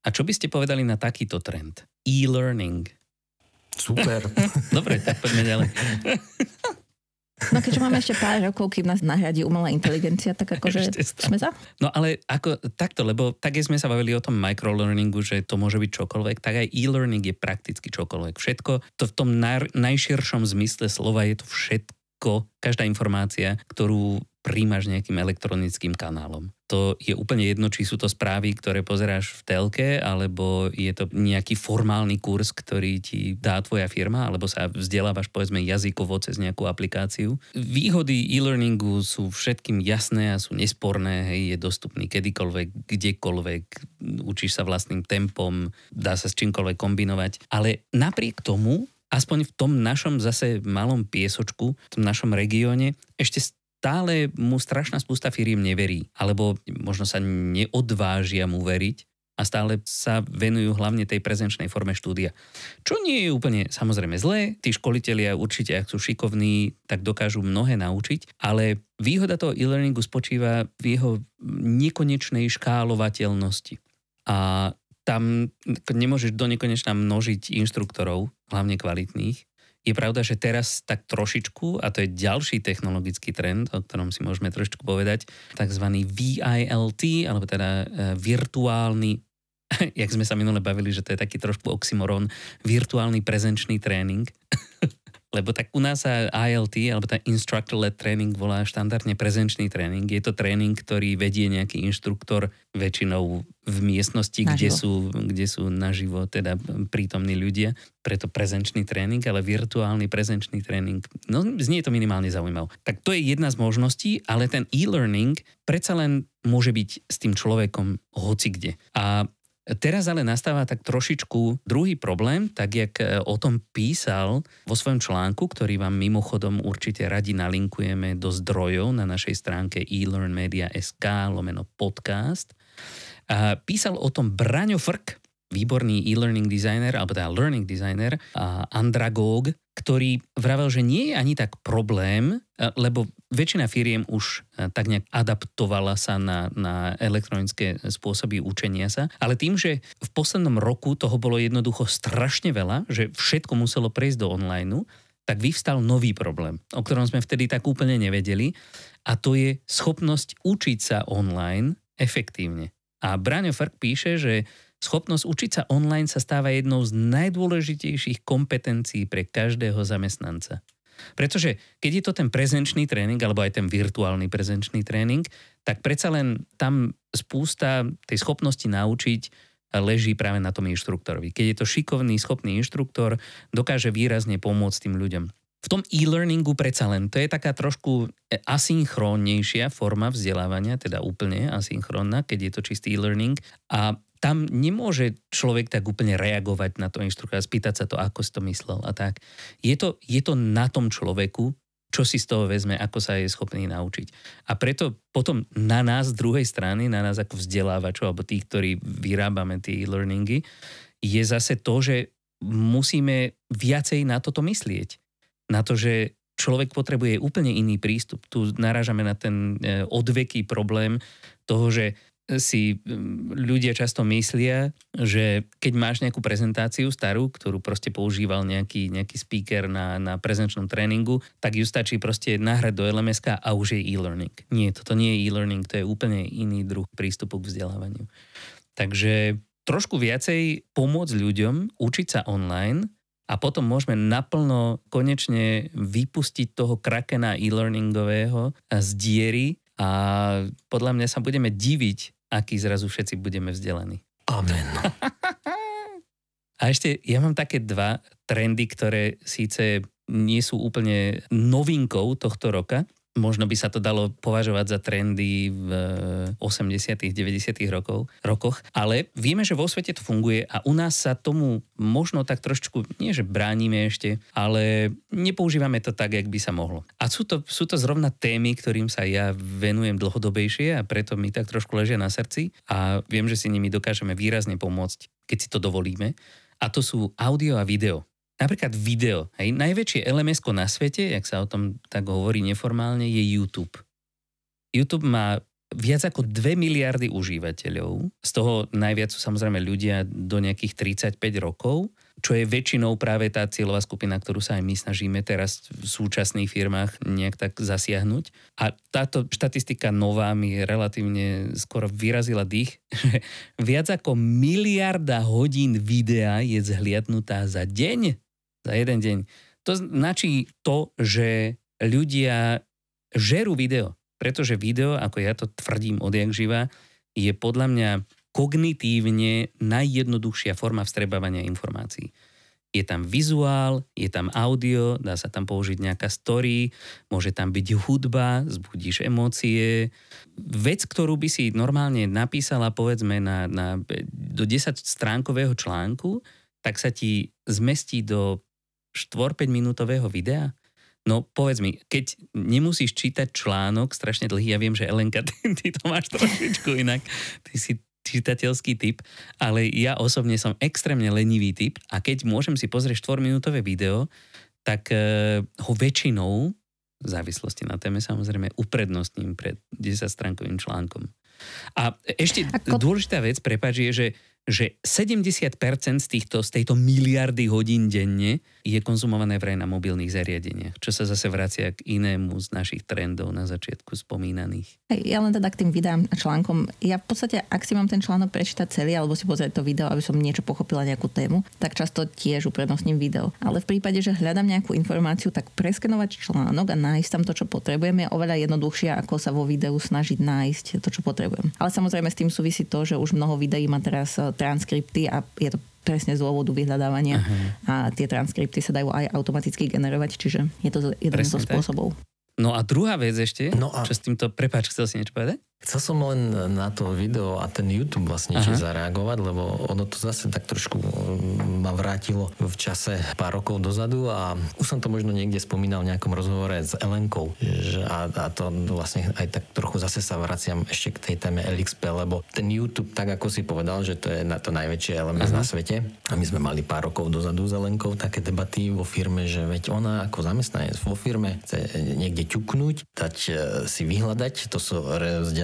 A čo by ste povedali na takýto trend? E-learning. Super. Dobre, tak poďme ďalej. No keďže máme ešte pár rokov, kým nás nahradí umelá inteligencia, tak akože sme za. No ale ako takto, lebo tak sme sa bavili o tom microlearningu, že to môže byť čokoľvek, tak aj e-learning je prakticky čokoľvek. Všetko, to v tom najširšom zmysle slova je to všetko, každá informácia, ktorú príjmaš nejakým elektronickým kanálom. To je úplne jedno, či sú to správy, ktoré pozeráš v telke, alebo je to nejaký formálny kurz, ktorý ti dá tvoja firma, alebo sa vzdelávaš povedzme jazykovo cez nejakú aplikáciu. Výhody e-learningu sú všetkým jasné a sú nesporné, hej, je dostupný kedykoľvek, kdekoľvek, učíš sa vlastným tempom, dá sa s čímkoľvek kombinovať. Ale napriek tomu aspoň v tom našom zase malom piesočku, v tom našom regióne, ešte stále mu strašná spústa firiem neverí, alebo možno sa neodvážia mu veriť a stále sa venujú hlavne tej prezenčnej forme štúdia. Čo nie je úplne samozrejme zlé, tí školitelia určite, ak sú šikovní, tak dokážu mnohé naučiť, ale výhoda toho e-learningu spočíva v jeho nekonečnej škálovateľnosti. A tam nemôžeš do nekonečna množiť inštruktorov, hlavne kvalitných, je pravda, že teraz tak trošičku, a to je ďalší technologický trend, o ktorom si môžeme trošičku povedať, tzv. VILT, alebo teda e, virtuálny jak sme sa minule bavili, že to je taký trošku oxymoron, virtuálny prezenčný tréning. Lebo tak u nás sa ILT, alebo tá Instructor-led Training volá štandardne prezenčný tréning. Je to tréning, ktorý vedie nejaký inštruktor väčšinou v miestnosti, naživo. kde sú, kde sú naživo teda prítomní ľudia. Preto prezenčný tréning, ale virtuálny prezenčný tréning. No znie to minimálne zaujímavé. Tak to je jedna z možností, ale ten e-learning predsa len môže byť s tým človekom hoci kde. A Teraz ale nastáva tak trošičku druhý problém, tak jak e, o tom písal vo svojom článku, ktorý vám mimochodom určite radi nalinkujeme do zdrojov na našej stránke elearnmedia.sk lomeno podcast. A písal o tom Braňo Frk, výborný e-learning designer, alebo teda learning designer, a Andragóg, ktorý vravel, že nie je ani tak problém, e, lebo väčšina firiem už e, tak nejak adaptovala sa na, na elektronické spôsoby učenia sa, ale tým, že v poslednom roku toho bolo jednoducho strašne veľa, že všetko muselo prejsť do online, tak vyvstal nový problém, o ktorom sme vtedy tak úplne nevedeli a to je schopnosť učiť sa online efektívne. A Braňo Frk píše, že schopnosť učiť sa online sa stáva jednou z najdôležitejších kompetencií pre každého zamestnanca. Pretože keď je to ten prezenčný tréning, alebo aj ten virtuálny prezenčný tréning, tak predsa len tam spústa tej schopnosti naučiť leží práve na tom inštruktorovi. Keď je to šikovný, schopný inštruktor, dokáže výrazne pomôcť tým ľuďom. V tom e-learningu predsa len, to je taká trošku asynchrónnejšia forma vzdelávania, teda úplne asynchrónna, keď je to čistý e-learning. A tam nemôže človek tak úplne reagovať na to inštruktora, spýtať sa to, ako si to myslel a tak. Je to, je to na tom človeku, čo si z toho vezme, ako sa je schopný naučiť. A preto potom na nás z druhej strany, na nás ako vzdelávačov, alebo tých, ktorí vyrábame tie e-learningy, je zase to, že musíme viacej na toto myslieť. Na to, že človek potrebuje úplne iný prístup. Tu narážame na ten e, odveký problém toho, že si mm, ľudia často myslia, že keď máš nejakú prezentáciu starú, ktorú proste používal nejaký, nejaký speaker na, na prezenčnom tréningu, tak ju stačí proste nahrať do lms a už je e-learning. Nie, toto nie je e-learning, to je úplne iný druh prístupu k vzdelávaniu. Takže trošku viacej pomôcť ľuďom učiť sa online a potom môžeme naplno konečne vypustiť toho krakena e-learningového z diery a podľa mňa sa budeme diviť, aký zrazu všetci budeme vzdelaní. Amen. A ešte ja mám také dva trendy, ktoré síce nie sú úplne novinkou tohto roka, možno by sa to dalo považovať za trendy v 80 90 rokov, rokoch, ale vieme, že vo svete to funguje a u nás sa tomu možno tak trošku, nie že bránime ešte, ale nepoužívame to tak, jak by sa mohlo. A sú to, sú to zrovna témy, ktorým sa ja venujem dlhodobejšie a preto mi tak trošku ležia na srdci a viem, že si nimi dokážeme výrazne pomôcť, keď si to dovolíme. A to sú audio a video napríklad video. Hej, najväčšie lms na svete, jak sa o tom tak hovorí neformálne, je YouTube. YouTube má viac ako 2 miliardy užívateľov. Z toho najviac sú samozrejme ľudia do nejakých 35 rokov, čo je väčšinou práve tá cieľová skupina, ktorú sa aj my snažíme teraz v súčasných firmách nejak tak zasiahnuť. A táto štatistika nová mi relatívne skoro vyrazila dých, že viac ako miliarda hodín videa je zhliadnutá za deň za jeden deň. To značí to, že ľudia žerú video, pretože video, ako ja to tvrdím odjak živa, je podľa mňa kognitívne najjednoduchšia forma vstrebávania informácií. Je tam vizuál, je tam audio, dá sa tam použiť nejaká story, môže tam byť hudba, zbudíš emócie. Vec, ktorú by si normálne napísala povedzme na, na, do 10 stránkového článku, tak sa ti zmestí do 4-5 minútového videa? No povedz mi, keď nemusíš čítať článok strašne dlhý, ja viem, že Elenka, ty, ty to máš trošičku inak, ty si čitateľský typ, ale ja osobne som extrémne lenivý typ a keď môžem si pozrieť 4-minútové video, tak uh, ho väčšinou, v závislosti na téme samozrejme, uprednostním pred 10-stránkovým článkom. A ešte Ako... dôležitá vec, prepáč, je, že že 70% z, týchto, z tejto miliardy hodín denne je konzumované vraj na mobilných zariadeniach, čo sa zase vracia k inému z našich trendov na začiatku spomínaných. Ja len teda k tým videám a článkom. Ja v podstate, ak si mám ten článok prečítať celý alebo si pozrieť to video, aby som niečo pochopila nejakú tému, tak často tiež uprednostním video. Ale v prípade, že hľadám nejakú informáciu, tak preskenovať článok a nájsť tam to, čo potrebujem, je oveľa jednoduchšie, ako sa vo videu snažiť nájsť to, čo potrebujem. Ale samozrejme s tým súvisí to, že už mnoho videí má teraz transkripty a je to presne z dôvodu vyhľadávania uh-huh. a tie transkripty sa dajú aj automaticky generovať, čiže je to jeden presne zo spôsobov. Tak. No a druhá vec ešte, no a... čo s týmto, prepáč, chcel si niečo povedať? Chcel som len na to video a ten YouTube vlastne či zareagovať, lebo ono to zase tak trošku mm, ma vrátilo v čase pár rokov dozadu a už som to možno niekde spomínal v nejakom rozhovore s Elenkou a, a to vlastne aj tak trochu zase sa vraciam ešte k tej téme LXP, lebo ten YouTube, tak ako si povedal, že to je na to najväčšie LMS Aha. na svete a my sme mali pár rokov dozadu s Elenkou také debaty vo firme, že veď ona ako zamestnanec vo firme chce niekde ťuknúť, dať e, si vyhľadať, to sú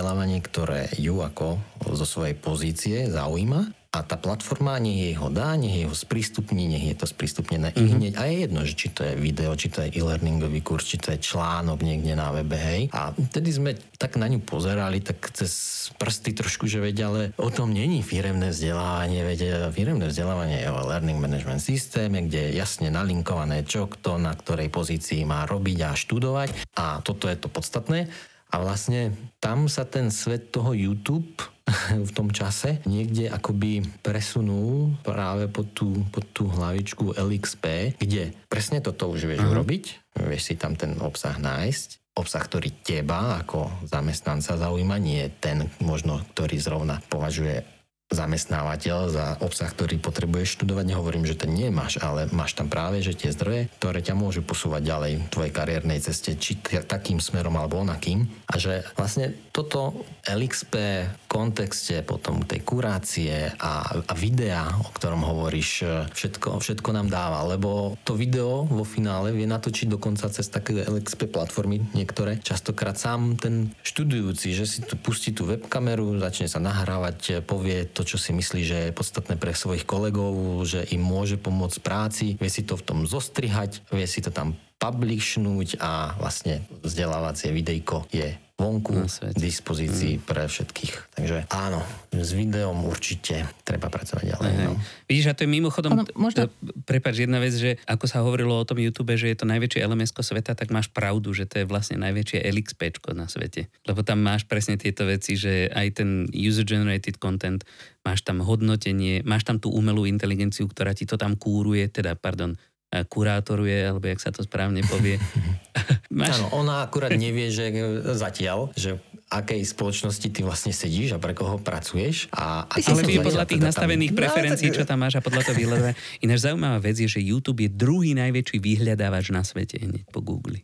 vzdelávanie, ktoré ju ako zo svojej pozície zaujíma a tá platforma nech jej ho dá, nech jej ho sprístupní, nech je to sprístupnené mm-hmm. i hneď. A je jedno, že či to je video, či to je e-learningový kurz, či to je článok niekde na webe, hej. A vtedy sme tak na ňu pozerali, tak cez prsty trošku, že veď, ale o tom není firemné vzdelávanie, veď firemné vzdelávanie je o learning management systéme, kde je jasne nalinkované, čo kto na ktorej pozícii má robiť a študovať. A toto je to podstatné. A vlastne tam sa ten svet toho YouTube v tom čase niekde akoby presunul práve pod tú, pod tú hlavičku LXP, kde presne toto už vieš uh-huh. urobiť, vieš si tam ten obsah nájsť, obsah, ktorý teba ako zamestnanca zaujíma, nie ten možno, ktorý zrovna považuje zamestnávateľ za obsah, ktorý potrebuješ študovať. Nehovorím, že ten nemáš, ale máš tam práve že tie zdroje, ktoré ťa môžu posúvať ďalej v tvojej kariérnej ceste, či takým smerom alebo onakým. A že vlastne toto LXP v kontexte potom tej kurácie a, a videa, o ktorom hovoríš, všetko, všetko nám dáva, lebo to video vo finále vie natočiť dokonca cez také LXP platformy niektoré. Častokrát sám ten študujúci, že si tu pustí tú webkameru, začne sa nahrávať, povie to, čo si myslí, že je podstatné pre svojich kolegov, že im môže pomôcť práci, vie si to v tom zostrihať, vie si to tam publishnúť a vlastne vzdelávacie videjko je vonku k dispozícii mm. pre všetkých. Takže áno, s videom určite treba pracovať ďalej. No. Vidíš, a to je mimochodom, ono, možno... prepáč, jedna vec, že ako sa hovorilo o tom YouTube, že je to najväčšie lms sveta, tak máš pravdu, že to je vlastne najväčšie LXP na svete. Lebo tam máš presne tieto veci, že aj ten user-generated content, máš tam hodnotenie, máš tam tú umelú inteligenciu, ktorá ti to tam kúruje, teda, pardon, kurátoruje, alebo jak sa to správne povie. Máš... Áno, ona akurát nevie, že zatiaľ, že akej spoločnosti ty vlastne sedíš a pre koho pracuješ. A, a ale vie podľa tých teda nastavených tam... preferencií, čo tam máš a podľa toho vyhľadáva. Ináč zaujímavá vec je, že YouTube je druhý najväčší vyhľadávač na svete hneď po Google.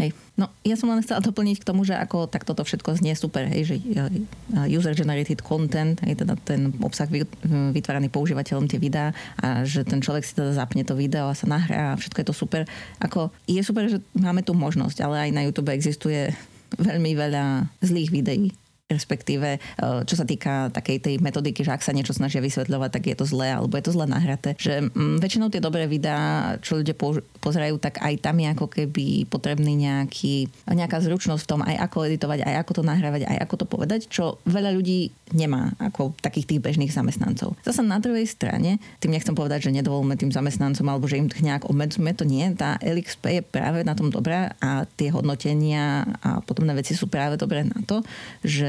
Hej. No, ja som len chcela doplniť k tomu, že ako takto to všetko znie super, hej, že user-generated content, hej, teda ten obsah vytváraný používateľom tie videá a že ten človek si teda zapne to video a sa nahrá a všetko je to super. Ako, je super, že máme tu možnosť, ale aj na YouTube existuje veľmi veľa zlých videí, respektíve e, čo sa týka takej tej metodiky, že ak sa niečo snažia vysvetľovať, tak je to zlé alebo je to zle nahraté. Že mm, väčšinou tie dobré videá, čo ľudia pozerajú, tak aj tam je ako keby potrebný nejaký, nejaká zručnosť v tom, aj ako editovať, aj ako to nahrávať, aj ako to povedať, čo veľa ľudí nemá ako takých tých bežných zamestnancov. Zase na druhej strane, tým nechcem povedať, že nedovolíme tým zamestnancom alebo že im nejak obmedzujeme, to nie. Tá LXP je práve na tom dobrá a tie hodnotenia a podobné veci sú práve dobré na to, že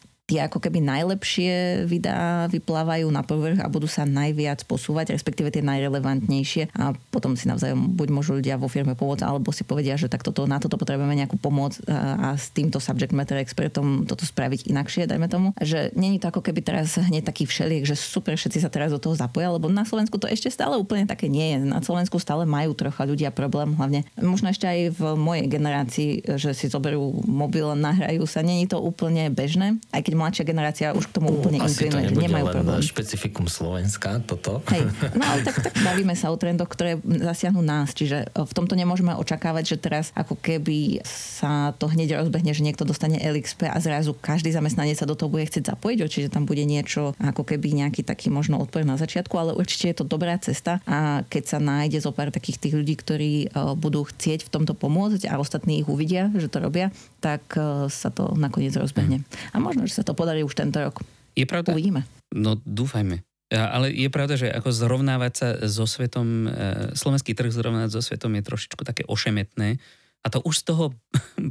tie ako keby najlepšie videá vyplávajú na povrch a budú sa najviac posúvať, respektíve tie najrelevantnejšie a potom si navzájom buď môžu ľudia vo firme pomôcť, alebo si povedia, že tak toto, na toto potrebujeme nejakú pomoc a, s týmto subject matter expertom toto spraviť inakšie, dajme tomu. Že není to ako keby teraz hneď taký všeliek, že super, všetci sa teraz do toho zapoja, lebo na Slovensku to ešte stále úplne také nie je. Na Slovensku stále majú trocha ľudia problém, hlavne možno ešte aj v mojej generácii, že si zoberú mobil, nahrajú sa. Není to úplne bežné, aj keď mladšia generácia už k tomu úplne Asi inklinuje, že nemajú problém. špecifikum Slovenska, toto. Hej, no ale tak, tak bavíme sa o trendoch, ktoré zasiahnu nás, čiže e, v tomto nemôžeme očakávať, že teraz ako keby sa to hneď rozbehne, že niekto dostane LXP a zrazu každý zamestnanec sa do toho bude chcieť zapojiť, čiže tam bude niečo ako keby nejaký taký možno odpor na začiatku, ale určite je to dobrá cesta a keď sa nájde zo pár takých tých ľudí, ktorí e, budú chcieť v tomto pomôcť a ostatní ich uvidia, že to robia, tak e, sa to nakoniec rozbehne. A možno, že sa to podarí už tento rok. Je pravda? Uvidíme. No dúfajme. Ale je pravda, že ako zrovnávať sa so svetom, e, slovenský trh zrovnávať so svetom je trošičku také ošemetné. A to už z toho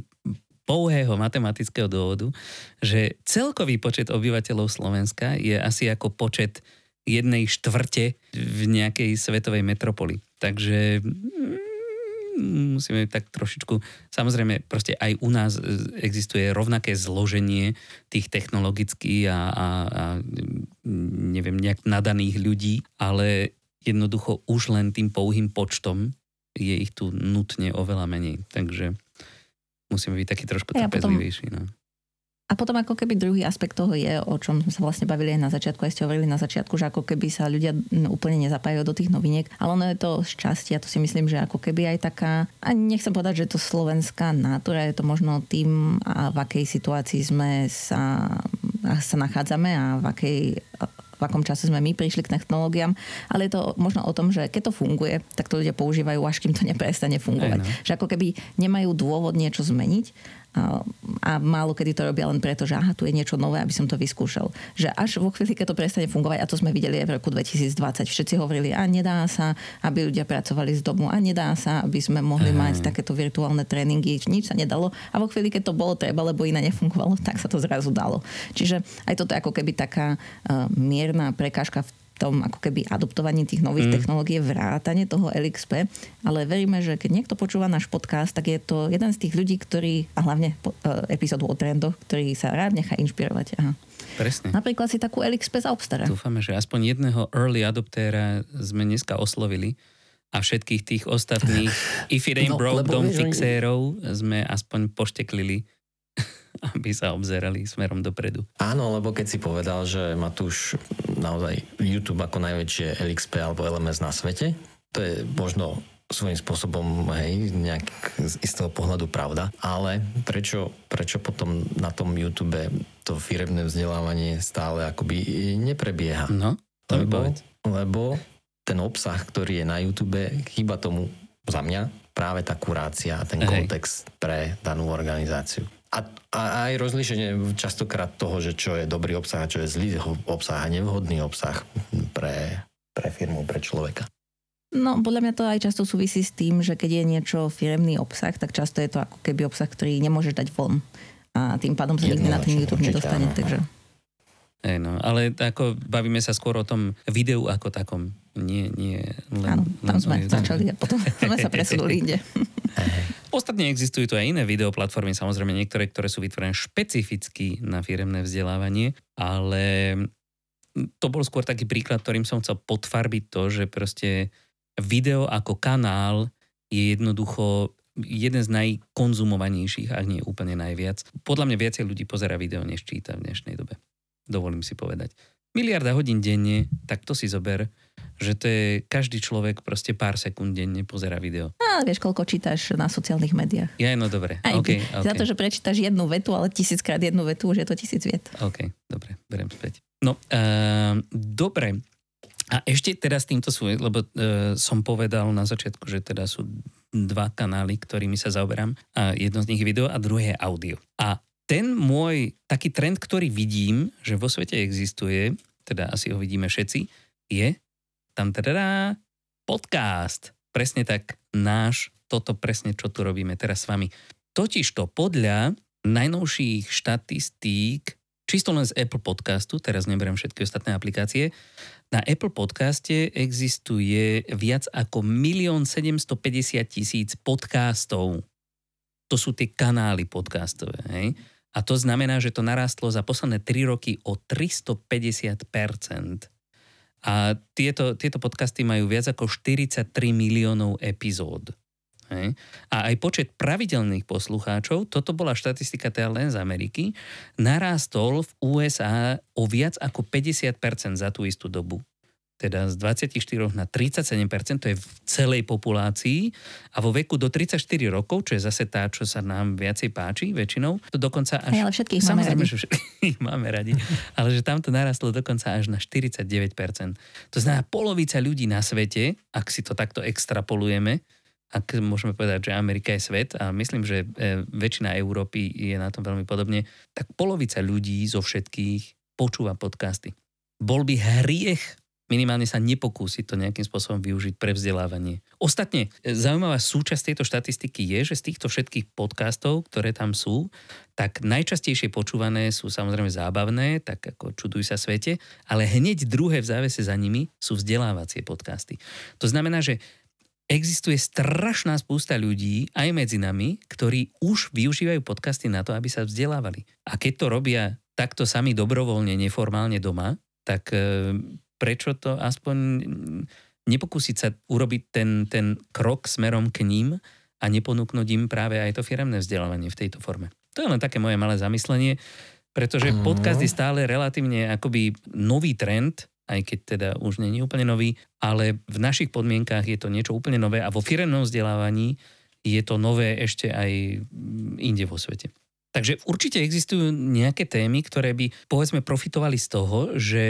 pouhého matematického dôvodu, že celkový počet obyvateľov Slovenska je asi ako počet jednej štvrte v nejakej svetovej metropoli. Takže musíme tak trošičku, samozrejme proste aj u nás existuje rovnaké zloženie tých technologických a, a, a neviem, nejak nadaných ľudí, ale jednoducho už len tým pouhým počtom je ich tu nutne oveľa menej. Takže musíme byť taký trošku ja trpezlivejší. No. A potom ako keby druhý aspekt toho je, o čom sme sa vlastne bavili aj na začiatku, aj ste hovorili na začiatku, že ako keby sa ľudia úplne nezapájajú do tých noviniek, ale ono je to šťastie, a to si myslím, že ako keby aj taká, a nechcem povedať, že to slovenská nátura, je to možno tým, a v akej situácii sme sa, sa nachádzame a v akej v akom čase sme my prišli k technológiám, ale je to možno o tom, že keď to funguje, tak to ľudia používajú, až kým to neprestane fungovať. Aj no. Že ako keby nemajú dôvod niečo zmeniť A, málo kedy to robia len preto, že aha, tu je niečo nové, aby som to vyskúšal. Že až vo chvíli, keď to prestane fungovať, a to sme videli aj v roku 2020, všetci hovorili, a nedá sa, aby ľudia pracovali z domu, a nedá sa, aby sme mohli uh-huh. mať takéto virtuálne tréningy, nič sa nedalo. A vo chvíli, keď to bolo treba, lebo iné nefungovalo, tak sa to zrazu dalo. Čiže aj toto je ako keby taká uh, mierna prekážka v tom ako keby adoptovaní tých nových mm. technológií, vrátanie toho LXP, ale veríme, že keď niekto počúva náš podcast, tak je to jeden z tých ľudí, ktorí, a hlavne uh, epizódu o trendoch, ktorý sa rád nechá inšpirovať. Aha. Presne. Napríklad si takú LXP zaobstará. Dúfame, že aspoň jedného early adoptéra sme dneska oslovili a všetkých tých ostatných if it ain't no, broke, don't fixérov sme aspoň pošteklili aby sa obzerali smerom dopredu. Áno, lebo keď si povedal, že má tu už naozaj YouTube ako najväčšie LXP alebo LMS na svete, to je možno svojím spôsobom, hej, nejak z istého pohľadu pravda, ale prečo, prečo potom na tom YouTube to firemné vzdelávanie stále akoby neprebieha? No, to lebo, lebo ten obsah, ktorý je na YouTube, chýba tomu za mňa práve tá kurácia a ten hej. kontext pre danú organizáciu. A, a aj rozlíšenie častokrát toho, že čo je dobrý obsah a čo je zlý obsah a nevhodný obsah pre, pre firmu, pre človeka. No, podľa mňa to aj často súvisí s tým, že keď je niečo firemný obsah, tak často je to ako keby obsah, ktorý nemôžeš dať von. A tým pádom sa nikdy na ten YouTube nedostane. Áno. Takže... Ej, no, ale ako bavíme sa skôr o tom videu ako takom. Nie, nie len, Áno, tam len sme začali a potom sme sa presunuli inde. Ostatne existujú tu aj iné videoplatformy, samozrejme niektoré, ktoré sú vytvorené špecificky na firemné vzdelávanie, ale to bol skôr taký príklad, ktorým som chcel podfarbiť to, že proste video ako kanál je jednoducho jeden z najkonzumovanejších, ak nie úplne najviac. Podľa mňa viacej ľudí pozera video, než číta v dnešnej dobe. Dovolím si povedať. Miliarda hodín denne, tak to si zober že to je každý človek proste pár sekúnd denne pozera video. A vieš, koľko čítaš na sociálnych médiách. Ja, no dobre. Aj okay, okay. Za to, že prečítaš jednu vetu, ale tisíckrát jednu vetu, už je to tisíc viet. OK, dobre, berem späť. No, uh, dobre. A ešte teda s týmto sú, lebo uh, som povedal na začiatku, že teda sú dva kanály, ktorými sa zaoberám. A jedno z nich je video a druhé je audio. A ten môj taký trend, ktorý vidím, že vo svete existuje, teda asi ho vidíme všetci, je tam teda podcast. Presne tak náš, toto presne, čo tu robíme teraz s vami. Totižto podľa najnovších štatistík, čisto len z Apple podcastu, teraz neberiem všetky ostatné aplikácie, na Apple podcaste existuje viac ako 1 750 tisíc podcastov. To sú tie kanály podcastové. Hej? A to znamená, že to narastlo za posledné 3 roky o 350% a tieto, tieto podcasty majú viac ako 43 miliónov epizód. A aj počet pravidelných poslucháčov, toto bola štatistika teda len z Ameriky, narástol v USA o viac ako 50% za tú istú dobu teda z 24 na 37%, to je v celej populácii a vo veku do 34 rokov, čo je zase tá, čo sa nám viacej páči väčšinou, to dokonca až... Aj, ale všetkých máme radi. že všetkých máme radi, ale že tam to narastlo dokonca až na 49%. To znamená, polovica ľudí na svete, ak si to takto extrapolujeme, ak môžeme povedať, že Amerika je svet a myslím, že e, väčšina Európy je na tom veľmi podobne, tak polovica ľudí zo všetkých počúva podcasty. Bol by hriech minimálne sa nepokúsiť to nejakým spôsobom využiť pre vzdelávanie. Ostatne, e, zaujímavá súčasť tejto štatistiky je, že z týchto všetkých podcastov, ktoré tam sú, tak najčastejšie počúvané sú samozrejme zábavné, tak ako čuduj sa svete, ale hneď druhé v závese za nimi sú vzdelávacie podcasty. To znamená, že existuje strašná spústa ľudí aj medzi nami, ktorí už využívajú podcasty na to, aby sa vzdelávali. A keď to robia takto sami dobrovoľne, neformálne doma, tak e, prečo to aspoň nepokúsiť sa urobiť ten, ten krok smerom k ním a neponúknuť im práve aj to firemné vzdelávanie v tejto forme. To je len také moje malé zamyslenie, pretože mm. podcast je stále relatívne akoby nový trend, aj keď teda už je úplne nový, ale v našich podmienkách je to niečo úplne nové a vo firemnom vzdelávaní je to nové ešte aj inde vo svete. Takže určite existujú nejaké témy, ktoré by povedzme profitovali z toho, že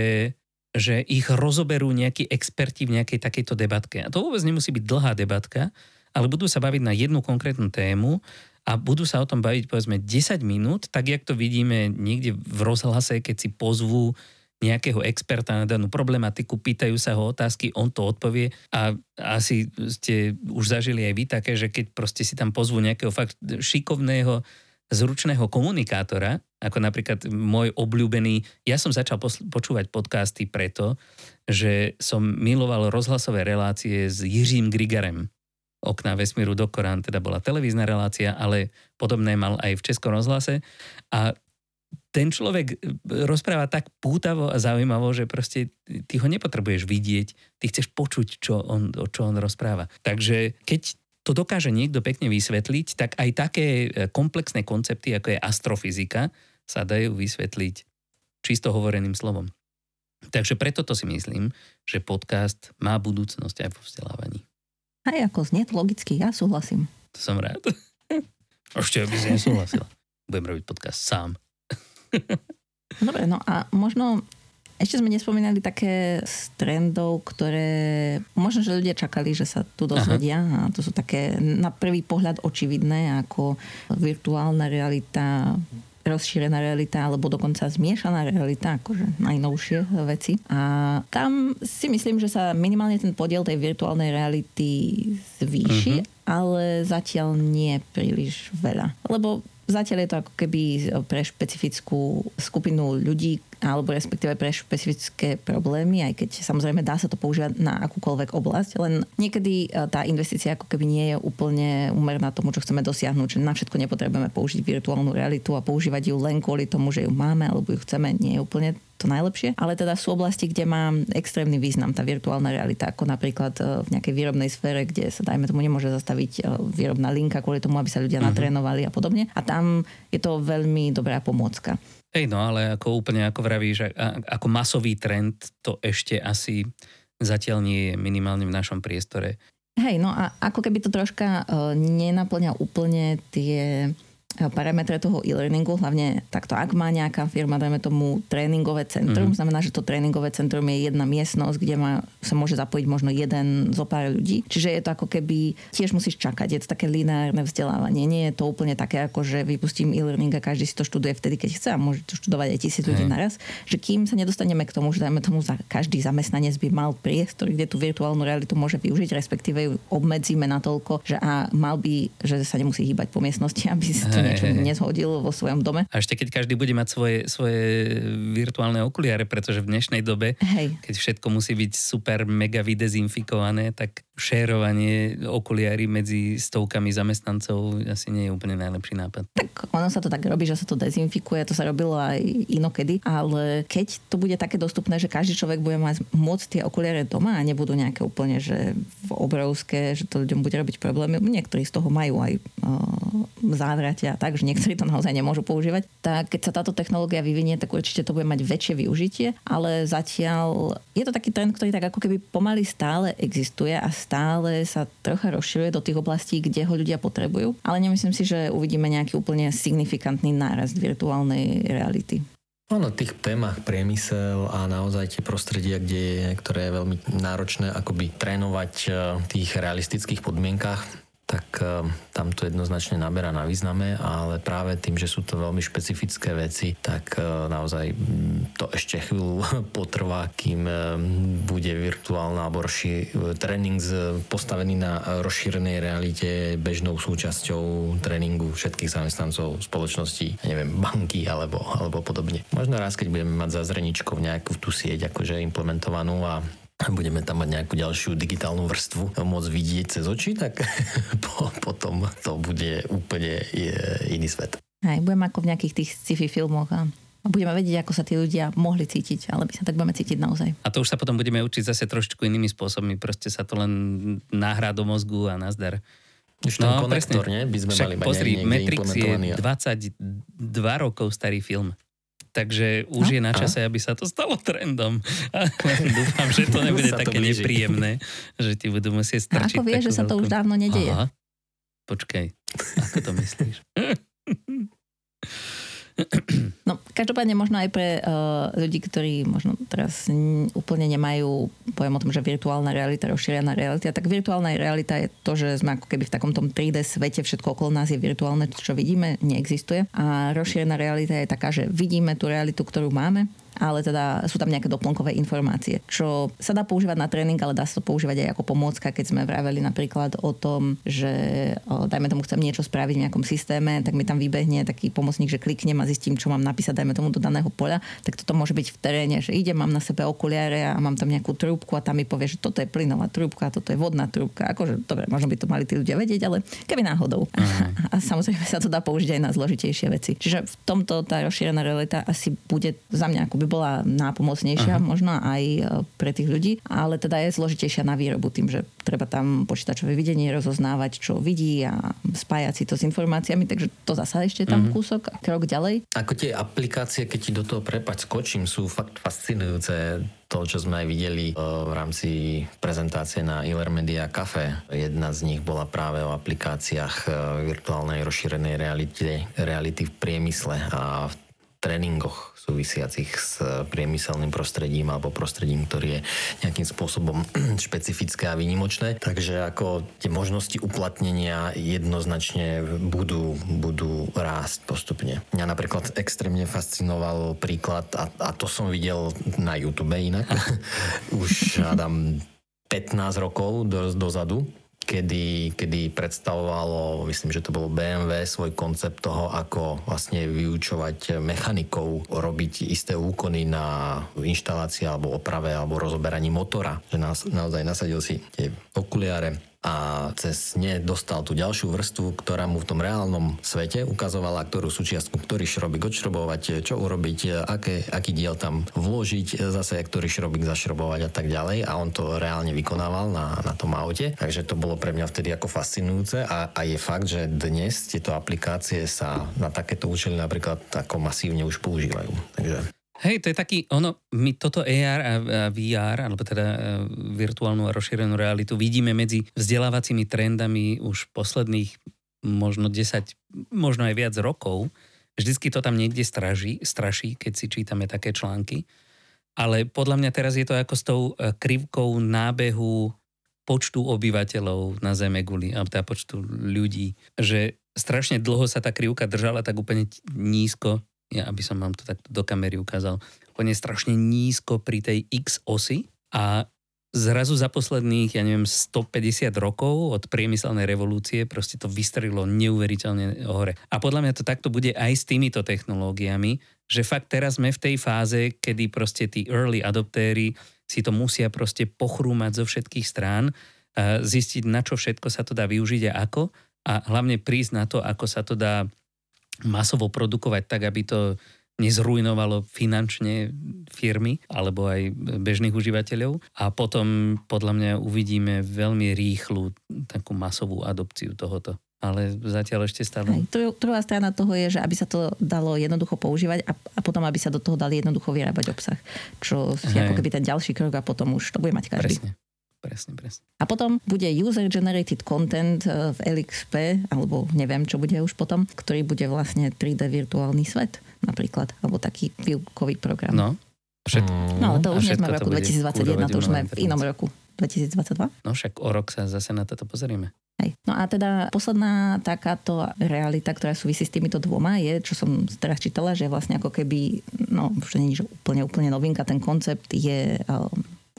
že ich rozoberú nejakí experti v nejakej takejto debatke. A to vôbec nemusí byť dlhá debatka, ale budú sa baviť na jednu konkrétnu tému a budú sa o tom baviť povedzme 10 minút, tak jak to vidíme niekde v rozhlase, keď si pozvú nejakého experta na danú problematiku, pýtajú sa ho otázky, on to odpovie a asi ste už zažili aj vy také, že keď proste si tam pozvú nejakého fakt šikovného, zručného komunikátora, ako napríklad môj obľúbený, ja som začal počúvať podcasty preto, že som miloval rozhlasové relácie s Jiřím Grigarem. Okná vesmíru do Korán, teda bola televízna relácia, ale podobné mal aj v Českom rozhlase. A ten človek rozpráva tak pútavo a zaujímavo, že proste ty ho nepotrebuješ vidieť, ty chceš počuť, čo on, čo on rozpráva. Takže keď to dokáže niekto pekne vysvetliť, tak aj také komplexné koncepty, ako je astrofyzika, sa dajú vysvetliť čisto hovoreným slovom. Takže preto to si myslím, že podcast má budúcnosť aj vo vzdelávaní. Aj ako znie logicky, ja súhlasím. To som rád. Ešte by si nesúhlasila. Budem robiť podcast sám. Dobre, no a možno ešte sme nespomínali také z trendov, ktoré možno, že ľudia čakali, že sa tu dozvedia Aha. a to sú také na prvý pohľad očividné ako virtuálna realita, rozšírená realita alebo dokonca zmiešaná realita, akože najnovšie veci. A tam si myslím, že sa minimálne ten podiel tej virtuálnej reality zvýši, uh-huh. ale zatiaľ nie príliš veľa. Lebo zatiaľ je to ako keby pre špecifickú skupinu ľudí, alebo respektíve pre špecifické problémy, aj keď samozrejme dá sa to používať na akúkoľvek oblasť, len niekedy e, tá investícia ako keby nie je úplne úmerná tomu, čo chceme dosiahnuť, že na všetko nepotrebujeme použiť virtuálnu realitu a používať ju len kvôli tomu, že ju máme alebo ju chceme, nie je úplne to najlepšie, ale teda sú oblasti, kde má extrémny význam tá virtuálna realita, ako napríklad e, v nejakej výrobnej sfére, kde sa dajme tomu nemôže zastaviť e, výrobná linka kvôli tomu, aby sa ľudia uh-huh. natrénovali a podobne. A tam je to veľmi dobrá pomôcka. Hej, no ale ako úplne ako vravíš, ako masový trend to ešte asi zatiaľ nie je minimálne v našom priestore. Hej, no a ako keby to troška uh, nenaplňa úplne tie parametre toho e-learningu, hlavne takto, ak má nejaká firma, dajme tomu tréningové centrum, mm-hmm. znamená, že to tréningové centrum je jedna miestnosť, kde má, sa môže zapojiť možno jeden zo pár ľudí. Čiže je to ako keby, tiež musíš čakať, je to také lineárne vzdelávanie. Nie je to úplne také, ako že vypustím e-learning a každý si to študuje vtedy, keď chce a môže to študovať aj tisíc ľudí mm. naraz. Že kým sa nedostaneme k tomu, že dajme tomu, za každý zamestnanec by mal priestor, kde tú virtuálnu realitu môže využiť, respektíve ju obmedzíme na toľko, že a mal by, že sa nemusí hýbať po miestnosti, aby si to niečo hey, nezhodil vo svojom dome. A ešte keď každý bude mať svoje, svoje virtuálne okuliare, pretože v dnešnej dobe, hey. keď všetko musí byť super mega vydezinfikované, tak šérovanie okuliary medzi stovkami zamestnancov asi nie je úplne najlepší nápad. Tak ono sa to tak robí, že sa to dezinfikuje, to sa robilo aj inokedy, ale keď to bude také dostupné, že každý človek bude mať môcť tie okuliare doma a nebudú nejaké úplne, že obrovské, že to ľuďom bude robiť problémy, niektorí z toho majú aj uh, závratia a tak, niektorí to naozaj nemôžu používať, tak keď sa táto technológia vyvinie, tak určite to bude mať väčšie využitie, ale zatiaľ je to taký trend, ktorý tak ako keby pomaly stále existuje a sa trocha rozširuje do tých oblastí, kde ho ľudia potrebujú, ale nemyslím si, že uvidíme nejaký úplne signifikantný nárast virtuálnej reality. Ono, tých témach priemysel a naozaj tie prostredia, kde, ktoré je veľmi náročné akoby trénovať eh, v tých realistických podmienkach, tak eh, tam to jednoznačne naberá na význame, ale práve tým, že sú to veľmi špecifické veci, tak eh, naozaj mm, to ešte chvíľu potrvá, kým eh, bude virtuálna alebo rozši- tréning postavený na rozšírenej realite bežnou súčasťou tréningu všetkých zamestnancov spoločnosti, neviem, banky alebo, alebo podobne. Možno raz, keď budeme mať za zreničkou nejakú tú sieť akože implementovanú a budeme tam mať nejakú ďalšiu digitálnu vrstvu môcť vidieť cez oči, tak po, potom to bude úplne iný svet. Aj, budeme ako v nejakých tých sci-fi filmoch a budeme vedieť, ako sa tí ľudia mohli cítiť, ale my sa tak budeme cítiť naozaj. A to už sa potom budeme učiť zase trošičku inými spôsobmi, proste sa to len nahrá do mozgu a nazdar. Už ten no, konektor, presne. nie? By sme Však mali mať pozri, Matrix je 22 rokov starý film. Takže už no, je na čase, a? aby sa to stalo trendom. Dúfam, že to nebude také to nepríjemné, že ti budú musieť strčiť. A ako vieš, že sa to už dávno nedeje? Aha. Počkaj, ako to myslíš? No, Každopádne možno aj pre uh, ľudí, ktorí možno teraz n- úplne nemajú pojem o tom, že virtuálna realita, rozšírená realita, tak virtuálna realita je to, že sme ako keby v takom tom 3D svete, všetko okolo nás je virtuálne, čo vidíme, neexistuje. A rozšírená realita je taká, že vidíme tú realitu, ktorú máme ale teda sú tam nejaké doplnkové informácie, čo sa dá používať na tréning, ale dá sa to používať aj ako pomôcka, keď sme vraveli napríklad o tom, že o, dajme tomu chcem niečo spraviť v nejakom systéme, tak mi tam vybehne taký pomocník, že kliknem a zistím, čo mám napísať, dajme tomu do daného poľa, tak toto môže byť v teréne, že idem, mám na sebe okuliare a mám tam nejakú trúbku a tam mi povie, že toto je plynová trúbka, toto je vodná trúbka. Akože, dobre, možno by to mali tí ľudia vedieť, ale keby náhodou. Uh-huh. A samozrejme sa to dá použiť aj na zložitejšie veci. Čiže v tomto tá rozšírená realita asi bude za mňa ako by bola nápomocnejšia uh-huh. možno aj e, pre tých ľudí, ale teda je zložitejšia na výrobu tým, že treba tam počítačové videnie rozoznávať, čo vidí a spájať si to s informáciami, takže to zasa ešte tam uh-huh. kúsok, krok ďalej. Ako tie aplikácie, keď ti do toho prepať skočím, sú fakt fascinujúce to, čo sme aj videli e, v rámci prezentácie na Iler Media Cafe. Jedna z nich bola práve o aplikáciách e, virtuálnej rozšírenej reality, reality v priemysle a v tréningoch súvisiacich s priemyselným prostredím alebo prostredím, ktorý je nejakým spôsobom špecifické a výnimočné. Takže ako tie možnosti uplatnenia jednoznačne budú, budú rásť postupne. Mňa napríklad extrémne fascinoval príklad, a, a to som videl na YouTube inak, už hádam 15 rokov do, dozadu, kedy, kedy predstavovalo, myslím, že to bolo BMW, svoj koncept toho, ako vlastne vyučovať mechanikov robiť isté úkony na inštalácii alebo oprave alebo rozoberaní motora. Že nás, naozaj nasadil si tie okuliare, a cez ne dostal tú ďalšiu vrstvu, ktorá mu v tom reálnom svete ukazovala, ktorú súčiastku, ktorý šrobík odšrobovať, čo urobiť, aké, aký diel tam vložiť, zase ktorý šrobík zašrobovať a tak ďalej a on to reálne vykonával na, na tom aute. Takže to bolo pre mňa vtedy ako fascinujúce a, a je fakt, že dnes tieto aplikácie sa na takéto účely napríklad ako masívne už používajú. Takže Hej, to je taký, ono, my toto AR a VR, alebo teda e, virtuálnu a rozšírenú realitu vidíme medzi vzdelávacími trendami už posledných možno 10, možno aj viac rokov. Vždycky to tam niekde straží, straší, keď si čítame také články. Ale podľa mňa teraz je to ako s tou e, krivkou nábehu počtu obyvateľov na Zeme guli, alebo teda počtu ľudí, že strašne dlho sa tá krivka držala tak úplne nízko, ja aby som vám to takto do kamery ukázal, úplne strašne nízko pri tej X osy a zrazu za posledných, ja neviem, 150 rokov od priemyselnej revolúcie proste to vystrelilo neuveriteľne hore. A podľa mňa to takto bude aj s týmito technológiami, že fakt teraz sme v tej fáze, kedy proste tí early adoptéry si to musia proste pochrúmať zo všetkých strán, zistiť, na čo všetko sa to dá využiť a ako a hlavne prísť na to, ako sa to dá masovo produkovať tak, aby to nezrujnovalo finančne firmy alebo aj bežných užívateľov. A potom podľa mňa uvidíme veľmi rýchlu takú masovú adopciu tohoto ale zatiaľ ešte stále. Hej, druhá strana toho je, že aby sa to dalo jednoducho používať a, a potom aby sa do toho dali jednoducho vyrábať obsah. Čo je ako keby ten ďalší krok a potom už to bude mať každý. Presne. Presne, presne. A potom bude user-generated content eh, v LXP, alebo neviem, čo bude už potom, ktorý bude vlastne 3D virtuálny svet napríklad, alebo taký výukový program. No, Všet... No ale to už nie sme v roku 2021, to už sme v inom roku. 2022? No však o rok sa zase na toto pozrieme. Hej. No a teda posledná takáto realita, ktorá súvisí s týmito dvoma je, čo som teraz čítala, že vlastne ako keby, no už nie je úplne, úplne novinka, ten koncept je um,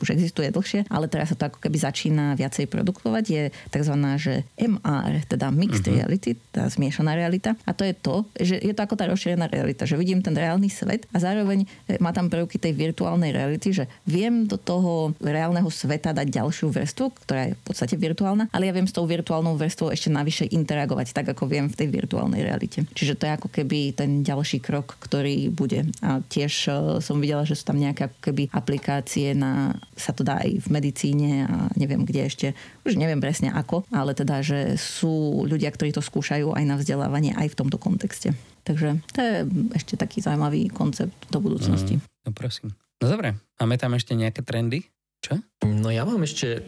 už existuje dlhšie, ale teraz sa to ako keby začína viacej produkovať, je tzv. že MR, teda Mixed uh-huh. Reality, tá zmiešaná realita. A to je to, že je to ako tá rozšírená realita, že vidím ten reálny svet a zároveň e, má tam prvky tej virtuálnej reality, že viem do toho reálneho sveta dať ďalšiu vrstvu, ktorá je v podstate virtuálna, ale ja viem s tou virtuálnou vrstvou ešte navyše interagovať, tak ako viem v tej virtuálnej realite. Čiže to je ako keby ten ďalší krok, ktorý bude. A tiež e, som videla, že sú tam nejaké ako keby aplikácie na sa to dá aj v medicíne a neviem kde ešte, už neviem presne ako, ale teda, že sú ľudia, ktorí to skúšajú aj na vzdelávanie aj v tomto kontexte. Takže to je ešte taký zaujímavý koncept do budúcnosti. Mm, no prosím. No dobre, máme tam ešte nejaké trendy? Čo? No ja mám ešte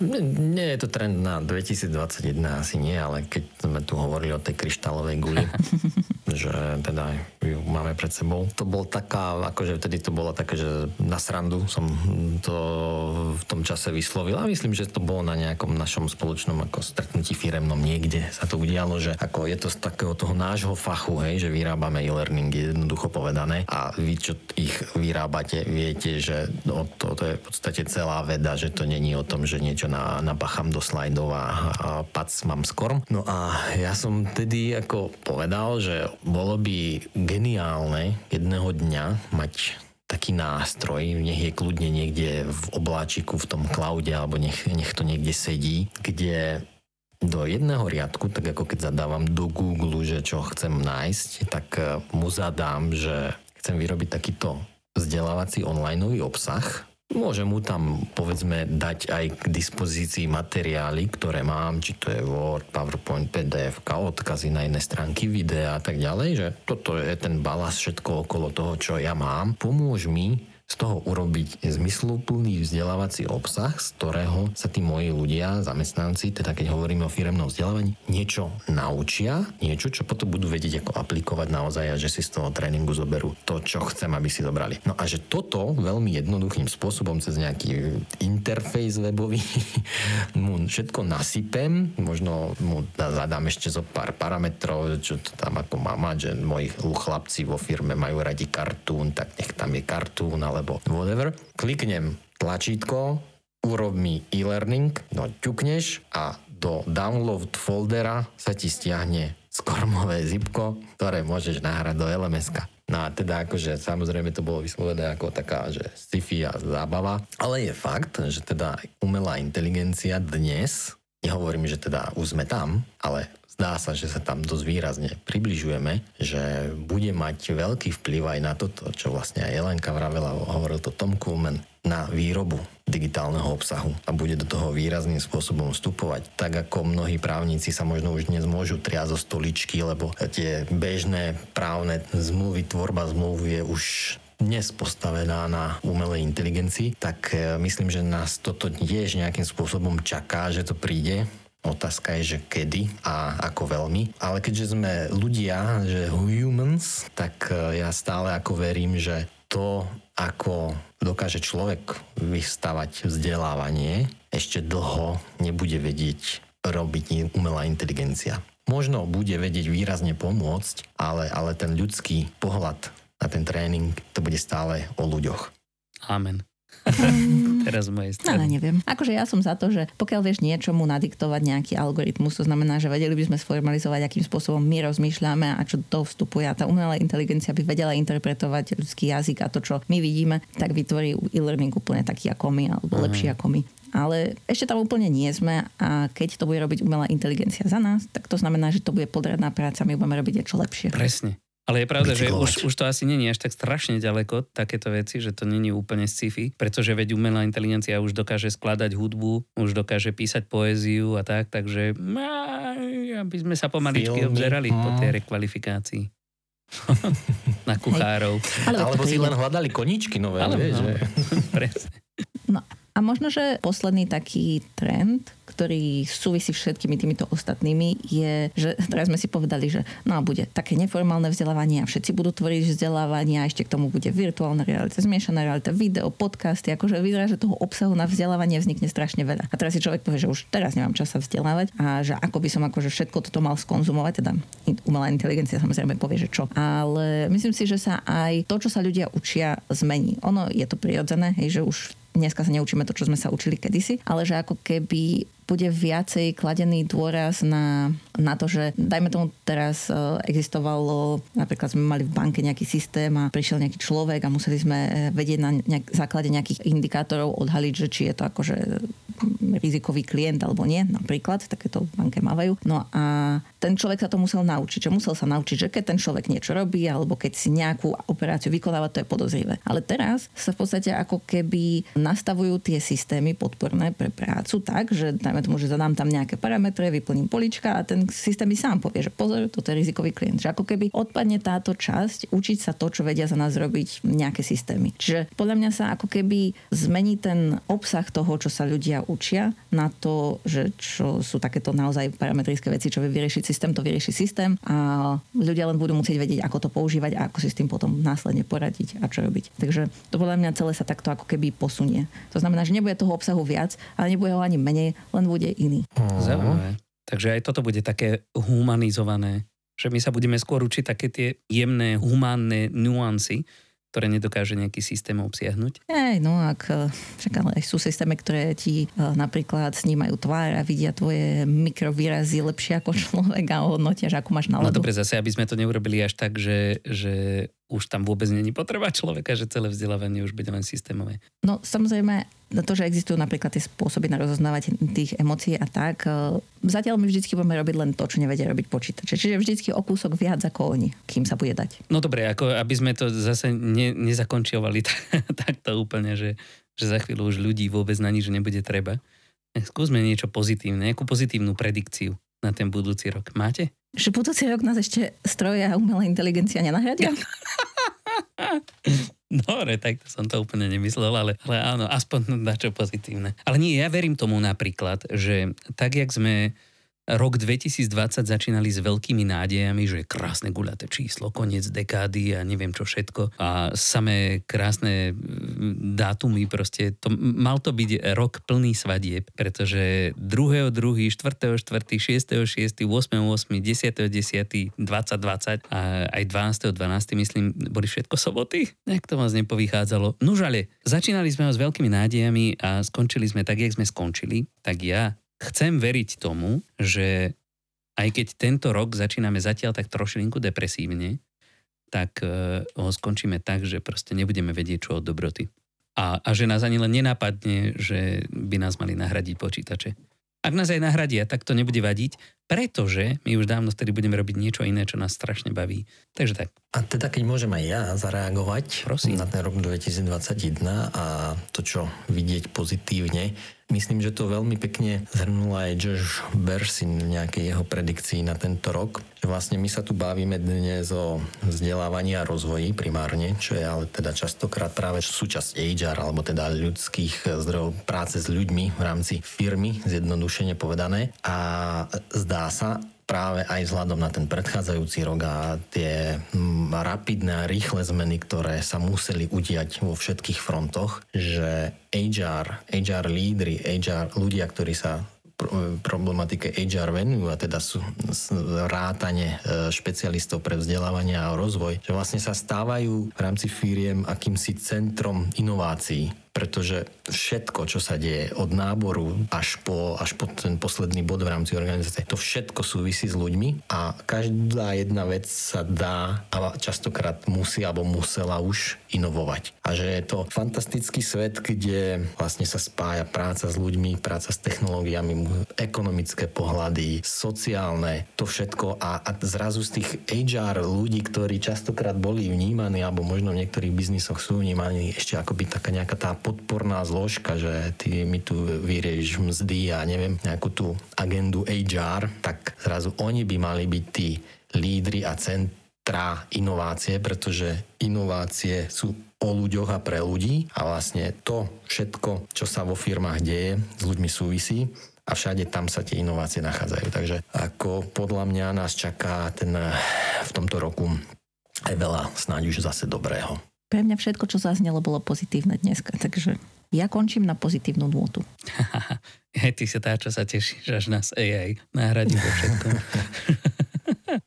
nie, je to trend na 2021 asi nie, ale keď sme tu hovorili o tej kryštálovej guli, že teda ju máme pred sebou. To bol taká, akože vtedy to bolo také, že na srandu som to v tom čase vyslovil a myslím, že to bolo na nejakom našom spoločnom ako stretnutí firemnom niekde sa to udialo, že ako je to z takého toho nášho fachu, hej, že vyrábame e-learning jednoducho povedané a vy, čo ich vyrábate, viete, že no, to, to je v podstate celá veda, že to není o tom, že niečo na, napachám do slajdov a, a pac mám skor. No a ja som tedy ako povedal, že bolo by geniálne jedného dňa mať taký nástroj, nech je kľudne niekde v obláčiku, v tom cloude, alebo nech, nech to niekde sedí, kde do jedného riadku, tak ako keď zadávam do Google, že čo chcem nájsť, tak eh, mu zadám, že chcem vyrobiť takýto vzdelávací online obsah Môžem mu tam povedzme dať aj k dispozícii materiály, ktoré mám, či to je Word, PowerPoint, PDF, odkazy na iné stránky, videa a tak ďalej, že toto je ten balast všetko okolo toho, čo ja mám. Pomôž mi z toho urobiť zmysluplný vzdelávací obsah, z ktorého sa tí moji ľudia, zamestnanci, teda keď hovoríme o firemnom vzdelávaní, niečo naučia, niečo, čo potom budú vedieť ako aplikovať naozaj a že si z toho tréningu zoberú to, čo chcem, aby si zobrali. No a že toto veľmi jednoduchým spôsobom cez nejaký interfejs webový mu všetko nasypem, možno mu zadám ešte zo pár parametrov, čo to tam ako má mať, že moji chlapci vo firme majú radi kartún, tak nech tam je kartún, ale alebo whatever, kliknem tlačítko, urob mi e-learning, no ťukneš a do download foldera sa ti stiahne skormové zipko, ktoré môžeš nahrať do lms -ka. No a teda akože samozrejme to bolo vyslovené ako taká, že sci-fi a zábava, ale je fakt, že teda umelá inteligencia dnes, nehovorím, že teda už sme tam, ale zdá sa, že sa tam dosť výrazne približujeme, že bude mať veľký vplyv aj na toto, čo vlastne aj Jelenka vravela, hovoril to Tom Kuhlman, na výrobu digitálneho obsahu a bude do toho výrazným spôsobom vstupovať. Tak ako mnohí právnici sa možno už dnes môžu triať zo stoličky, lebo tie bežné právne zmluvy, tvorba zmluvy je už dnes postavená na umelej inteligencii, tak e, myslím, že nás toto tiež nejakým spôsobom čaká, že to príde Otázka je, že kedy a ako veľmi. Ale keďže sme ľudia, že humans, tak e, ja stále ako verím, že to, ako dokáže človek vystavať vzdelávanie, ešte dlho nebude vedieť robiť umelá inteligencia. Možno bude vedieť výrazne pomôcť, ale, ale ten ľudský pohľad na ten tréning, to bude stále o ľuďoch. Amen. Teraz z mojej strany. Ale neviem. Akože ja som za to, že pokiaľ vieš niečomu nadiktovať nejaký algoritmus, to znamená, že vedeli by sme sformalizovať, akým spôsobom my rozmýšľame a čo do toho vstupuje. A tá umelá inteligencia by vedela interpretovať ľudský jazyk a to, čo my vidíme, tak vytvorí e-learning úplne taký ako my, alebo uh-huh. lepší ako my. Ale ešte tam úplne nie sme a keď to bude robiť umelá inteligencia za nás, tak to znamená, že to bude podradná práca, my budeme robiť niečo lepšie. Presne. Ale je pravda, že už, už to asi není až tak strašne ďaleko, takéto veci, že to není úplne sci-fi, pretože veď umelá inteligencia už dokáže skladať hudbu, už dokáže písať poéziu a tak, takže aby sme sa pomaličky Filmy. obzerali mm. po tej mm. rekvalifikácii. na kuchárov. Alebo si len hľadali koničky nové, Ale, vieš, no, že... Presne. No a možno, že posledný taký trend, ktorý súvisí všetkými týmito ostatnými, je, že teraz sme si povedali, že no a bude také neformálne vzdelávanie a všetci budú tvoriť vzdelávanie a ešte k tomu bude virtuálna realita, zmiešaná realita, video, podcasty, akože vyzerá, že toho obsahu na vzdelávanie vznikne strašne veľa. A teraz si človek povie, že už teraz nemám čas sa vzdelávať a že ako by som akože všetko toto mal skonzumovať, teda umelá inteligencia samozrejme povie, že čo. Ale myslím si, že sa aj to, čo sa ľudia učia, zmení. Ono je to prirodzené, hej, že už dneska sa neučíme to, čo sme sa učili kedysi, ale že ako keby bude viacej kladený dôraz na, na to, že dajme tomu teraz e, existovalo, napríklad sme mali v banke nejaký systém a prišiel nejaký človek a museli sme e, vedieť na nejak, základe nejakých indikátorov odhaliť, že či je to akože rizikový klient alebo nie, napríklad, takéto banke mávajú. No a ten človek sa to musel naučiť, že musel sa naučiť, že keď ten človek niečo robí alebo keď si nejakú operáciu vykonáva, to je podozrivé. Ale teraz sa v podstate ako keby nastavujú tie systémy podporné pre prácu tak, že dajme tomu, že zadám tam nejaké parametre, vyplním polička a ten systém mi sám povie, že pozor, toto je rizikový klient. Že ako keby odpadne táto časť, učiť sa to, čo vedia za nás robiť nejaké systémy. Čiže podľa mňa sa ako keby zmení ten obsah toho, čo sa ľudia učia na to, že čo sú takéto naozaj parametrické veci, čo vie vyriešiť systém, to vyrieši systém a ľudia len budú musieť vedieť, ako to používať a ako si s tým potom následne poradiť a čo robiť. Takže to podľa mňa celé sa takto ako keby posunie. To znamená, že nebude toho obsahu viac, ale nebude ho ani menej, len bude iný. Zaujímavé. Takže aj toto bude také humanizované, že my sa budeme skôr učiť také tie jemné, humánne nuancy, ktoré nedokáže nejaký systém obsiahnuť? Hej, no ak, eh, však ale sú systémy, ktoré ti uh, napríklad snímajú tvár a vidia tvoje mikrovýrazy lepšie ako človek a hodnotia, že ako máš náladu. No dobre, zase, aby sme to neurobili až tak, že, že už tam vôbec není potreba človeka, že celé vzdelávanie už bude len systémové. No samozrejme, to, že existujú napríklad tie spôsoby na rozoznávať tých emócií a tak, e, zatiaľ my vždy budeme robiť len to, čo nevedia robiť počítače. Čiže vždycky o kúsok viac ako oni, kým sa bude dať. No dobre, ako aby sme to zase ne, nezakončiovali takto úplne, že, že za chvíľu už ľudí vôbec na nič nebude treba. Skúsme niečo pozitívne, nejakú pozitívnu predikciu na ten budúci rok. Máte? Že budúci rok nás ešte stroje a umelá inteligencia nenahradia? Dobre, tak to som to úplne nemyslel, ale, ale áno, aspoň na čo pozitívne. Ale nie, ja verím tomu napríklad, že tak, jak sme rok 2020 začínali s veľkými nádejami, že krásne guľaté číslo, koniec dekády a neviem čo všetko a samé krásne dátumy proste. To, mal to byť rok plný svadieb, pretože 2. 2. 4. 4. 6. 6. 8. 8. 10. 10. 20. 20 a aj 12. 12. myslím, boli všetko soboty. Jak to vás nepovychádzalo? Nužale, začínali sme ho s veľkými nádejami a skončili sme tak, jak sme skončili, tak ja chcem veriť tomu, že aj keď tento rok začíname zatiaľ tak trošilinku depresívne, tak uh, ho skončíme tak, že proste nebudeme vedieť, čo od dobroty. A, a že nás ani len nenapadne, že by nás mali nahradiť počítače. Ak nás aj nahradia, tak to nebude vadiť, pretože my už dávno vtedy budeme robiť niečo iné, čo nás strašne baví. Takže tak. A teda keď môžem aj ja zareagovať Prosím. na ten rok 2021 a to, čo vidieť pozitívne, Myslím, že to veľmi pekne zhrnula aj Josh Bersin v nejakej jeho predikcii na tento rok. Vlastne my sa tu bavíme dnes o vzdelávaní a rozvoji primárne, čo je ale teda častokrát práve súčasť HR, alebo teda ľudských zdrojov práce s ľuďmi v rámci firmy, zjednodušene povedané. A zdá sa, práve aj vzhľadom na ten predchádzajúci rok a tie mm, rapidné a rýchle zmeny, ktoré sa museli udiať vo všetkých frontoch, že HR, HR lídry, HR ľudia, ktorí sa problematike HR venujú a teda sú rátane e, špecialistov pre vzdelávanie a rozvoj, že vlastne sa stávajú v rámci firiem akýmsi centrom inovácií pretože všetko, čo sa deje od náboru až po, až po ten posledný bod v rámci organizácie, to všetko súvisí s ľuďmi a každá jedna vec sa dá a častokrát musí alebo musela už inovovať. A že je to fantastický svet, kde vlastne sa spája práca s ľuďmi, práca s technológiami, ekonomické pohľady, sociálne, to všetko a, a zrazu z tých HR ľudí, ktorí častokrát boli vnímaní alebo možno v niektorých biznisoch sú vnímaní ešte akoby taká nejaká tá podporná zložka, že ty mi tu vyrieš mzdy a neviem, nejakú tú agendu HR, tak zrazu oni by mali byť tí lídry a centra inovácie, pretože inovácie sú o ľuďoch a pre ľudí a vlastne to všetko, čo sa vo firmách deje, s ľuďmi súvisí a všade tam sa tie inovácie nachádzajú. Takže ako podľa mňa nás čaká ten v tomto roku aj veľa snáď už zase dobrého. Pre mňa všetko, čo zaznelo, bolo pozitívne dneska, takže ja končím na pozitívnu nôtu. Aj ty sa tá, čo sa tešíš, až nás AI nahradí vo všetkom.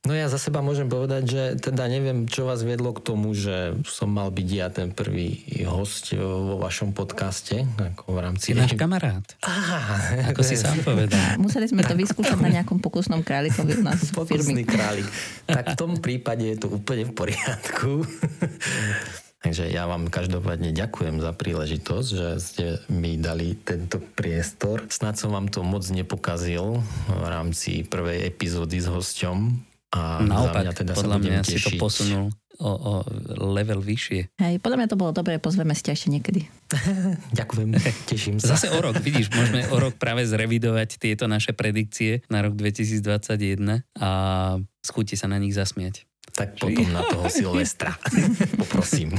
No ja za seba môžem povedať, že teda neviem, čo vás viedlo k tomu, že som mal byť ja ten prvý host vo vašom podcaste. Ako v rámci... Si náš kamarát. Aha, ako si sám povedal. Museli sme to vyskúšať na nejakom pokusnom králikovi u nás firmy. králik. Tak v tom prípade je to úplne v poriadku. Takže ja vám každopádne ďakujem za príležitosť, že ste mi dali tento priestor. Snad som vám to moc nepokazil v rámci prvej epizódy s hosťom. A Naopak, mňa teda podľa mňa tešiť. si to posunul o, o level vyššie. Hej, podľa mňa to bolo dobre, pozveme ste ešte niekedy. Ďakujem, teším sa. Zase o rok, vidíš, môžeme o rok práve zrevidovať tieto naše predikcie na rok 2021 a schúti sa na nich zasmiať. Tak potom na toho Silvestra. Poprosím.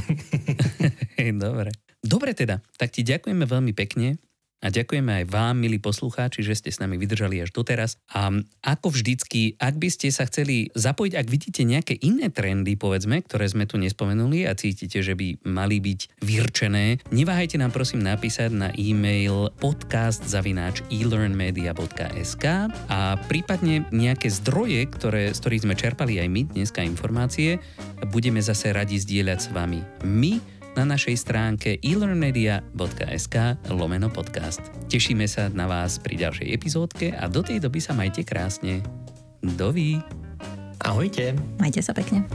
Dobre. Dobre teda, tak ti ďakujeme veľmi pekne A ďakujeme aj vám, milí poslucháči, že ste s nami vydržali až doteraz. A ako vždycky, ak by ste sa chceli zapojiť, ak vidíte nejaké iné trendy, povedzme, ktoré sme tu nespomenuli a cítite, že by mali byť vyrčené, neváhajte nám prosím napísať na e-mail podcast.zavináč elearnmedia.sk a prípadne nejaké zdroje, ktoré, z ktorých sme čerpali aj my dneska informácie, budeme zase radi zdieľať s vami. My na našej stránke elearnmedia.sk lomeno podcast. Tešíme sa na vás pri ďalšej epizódke a do tej doby sa majte krásne. Dovi! Ahojte! Majte sa pekne.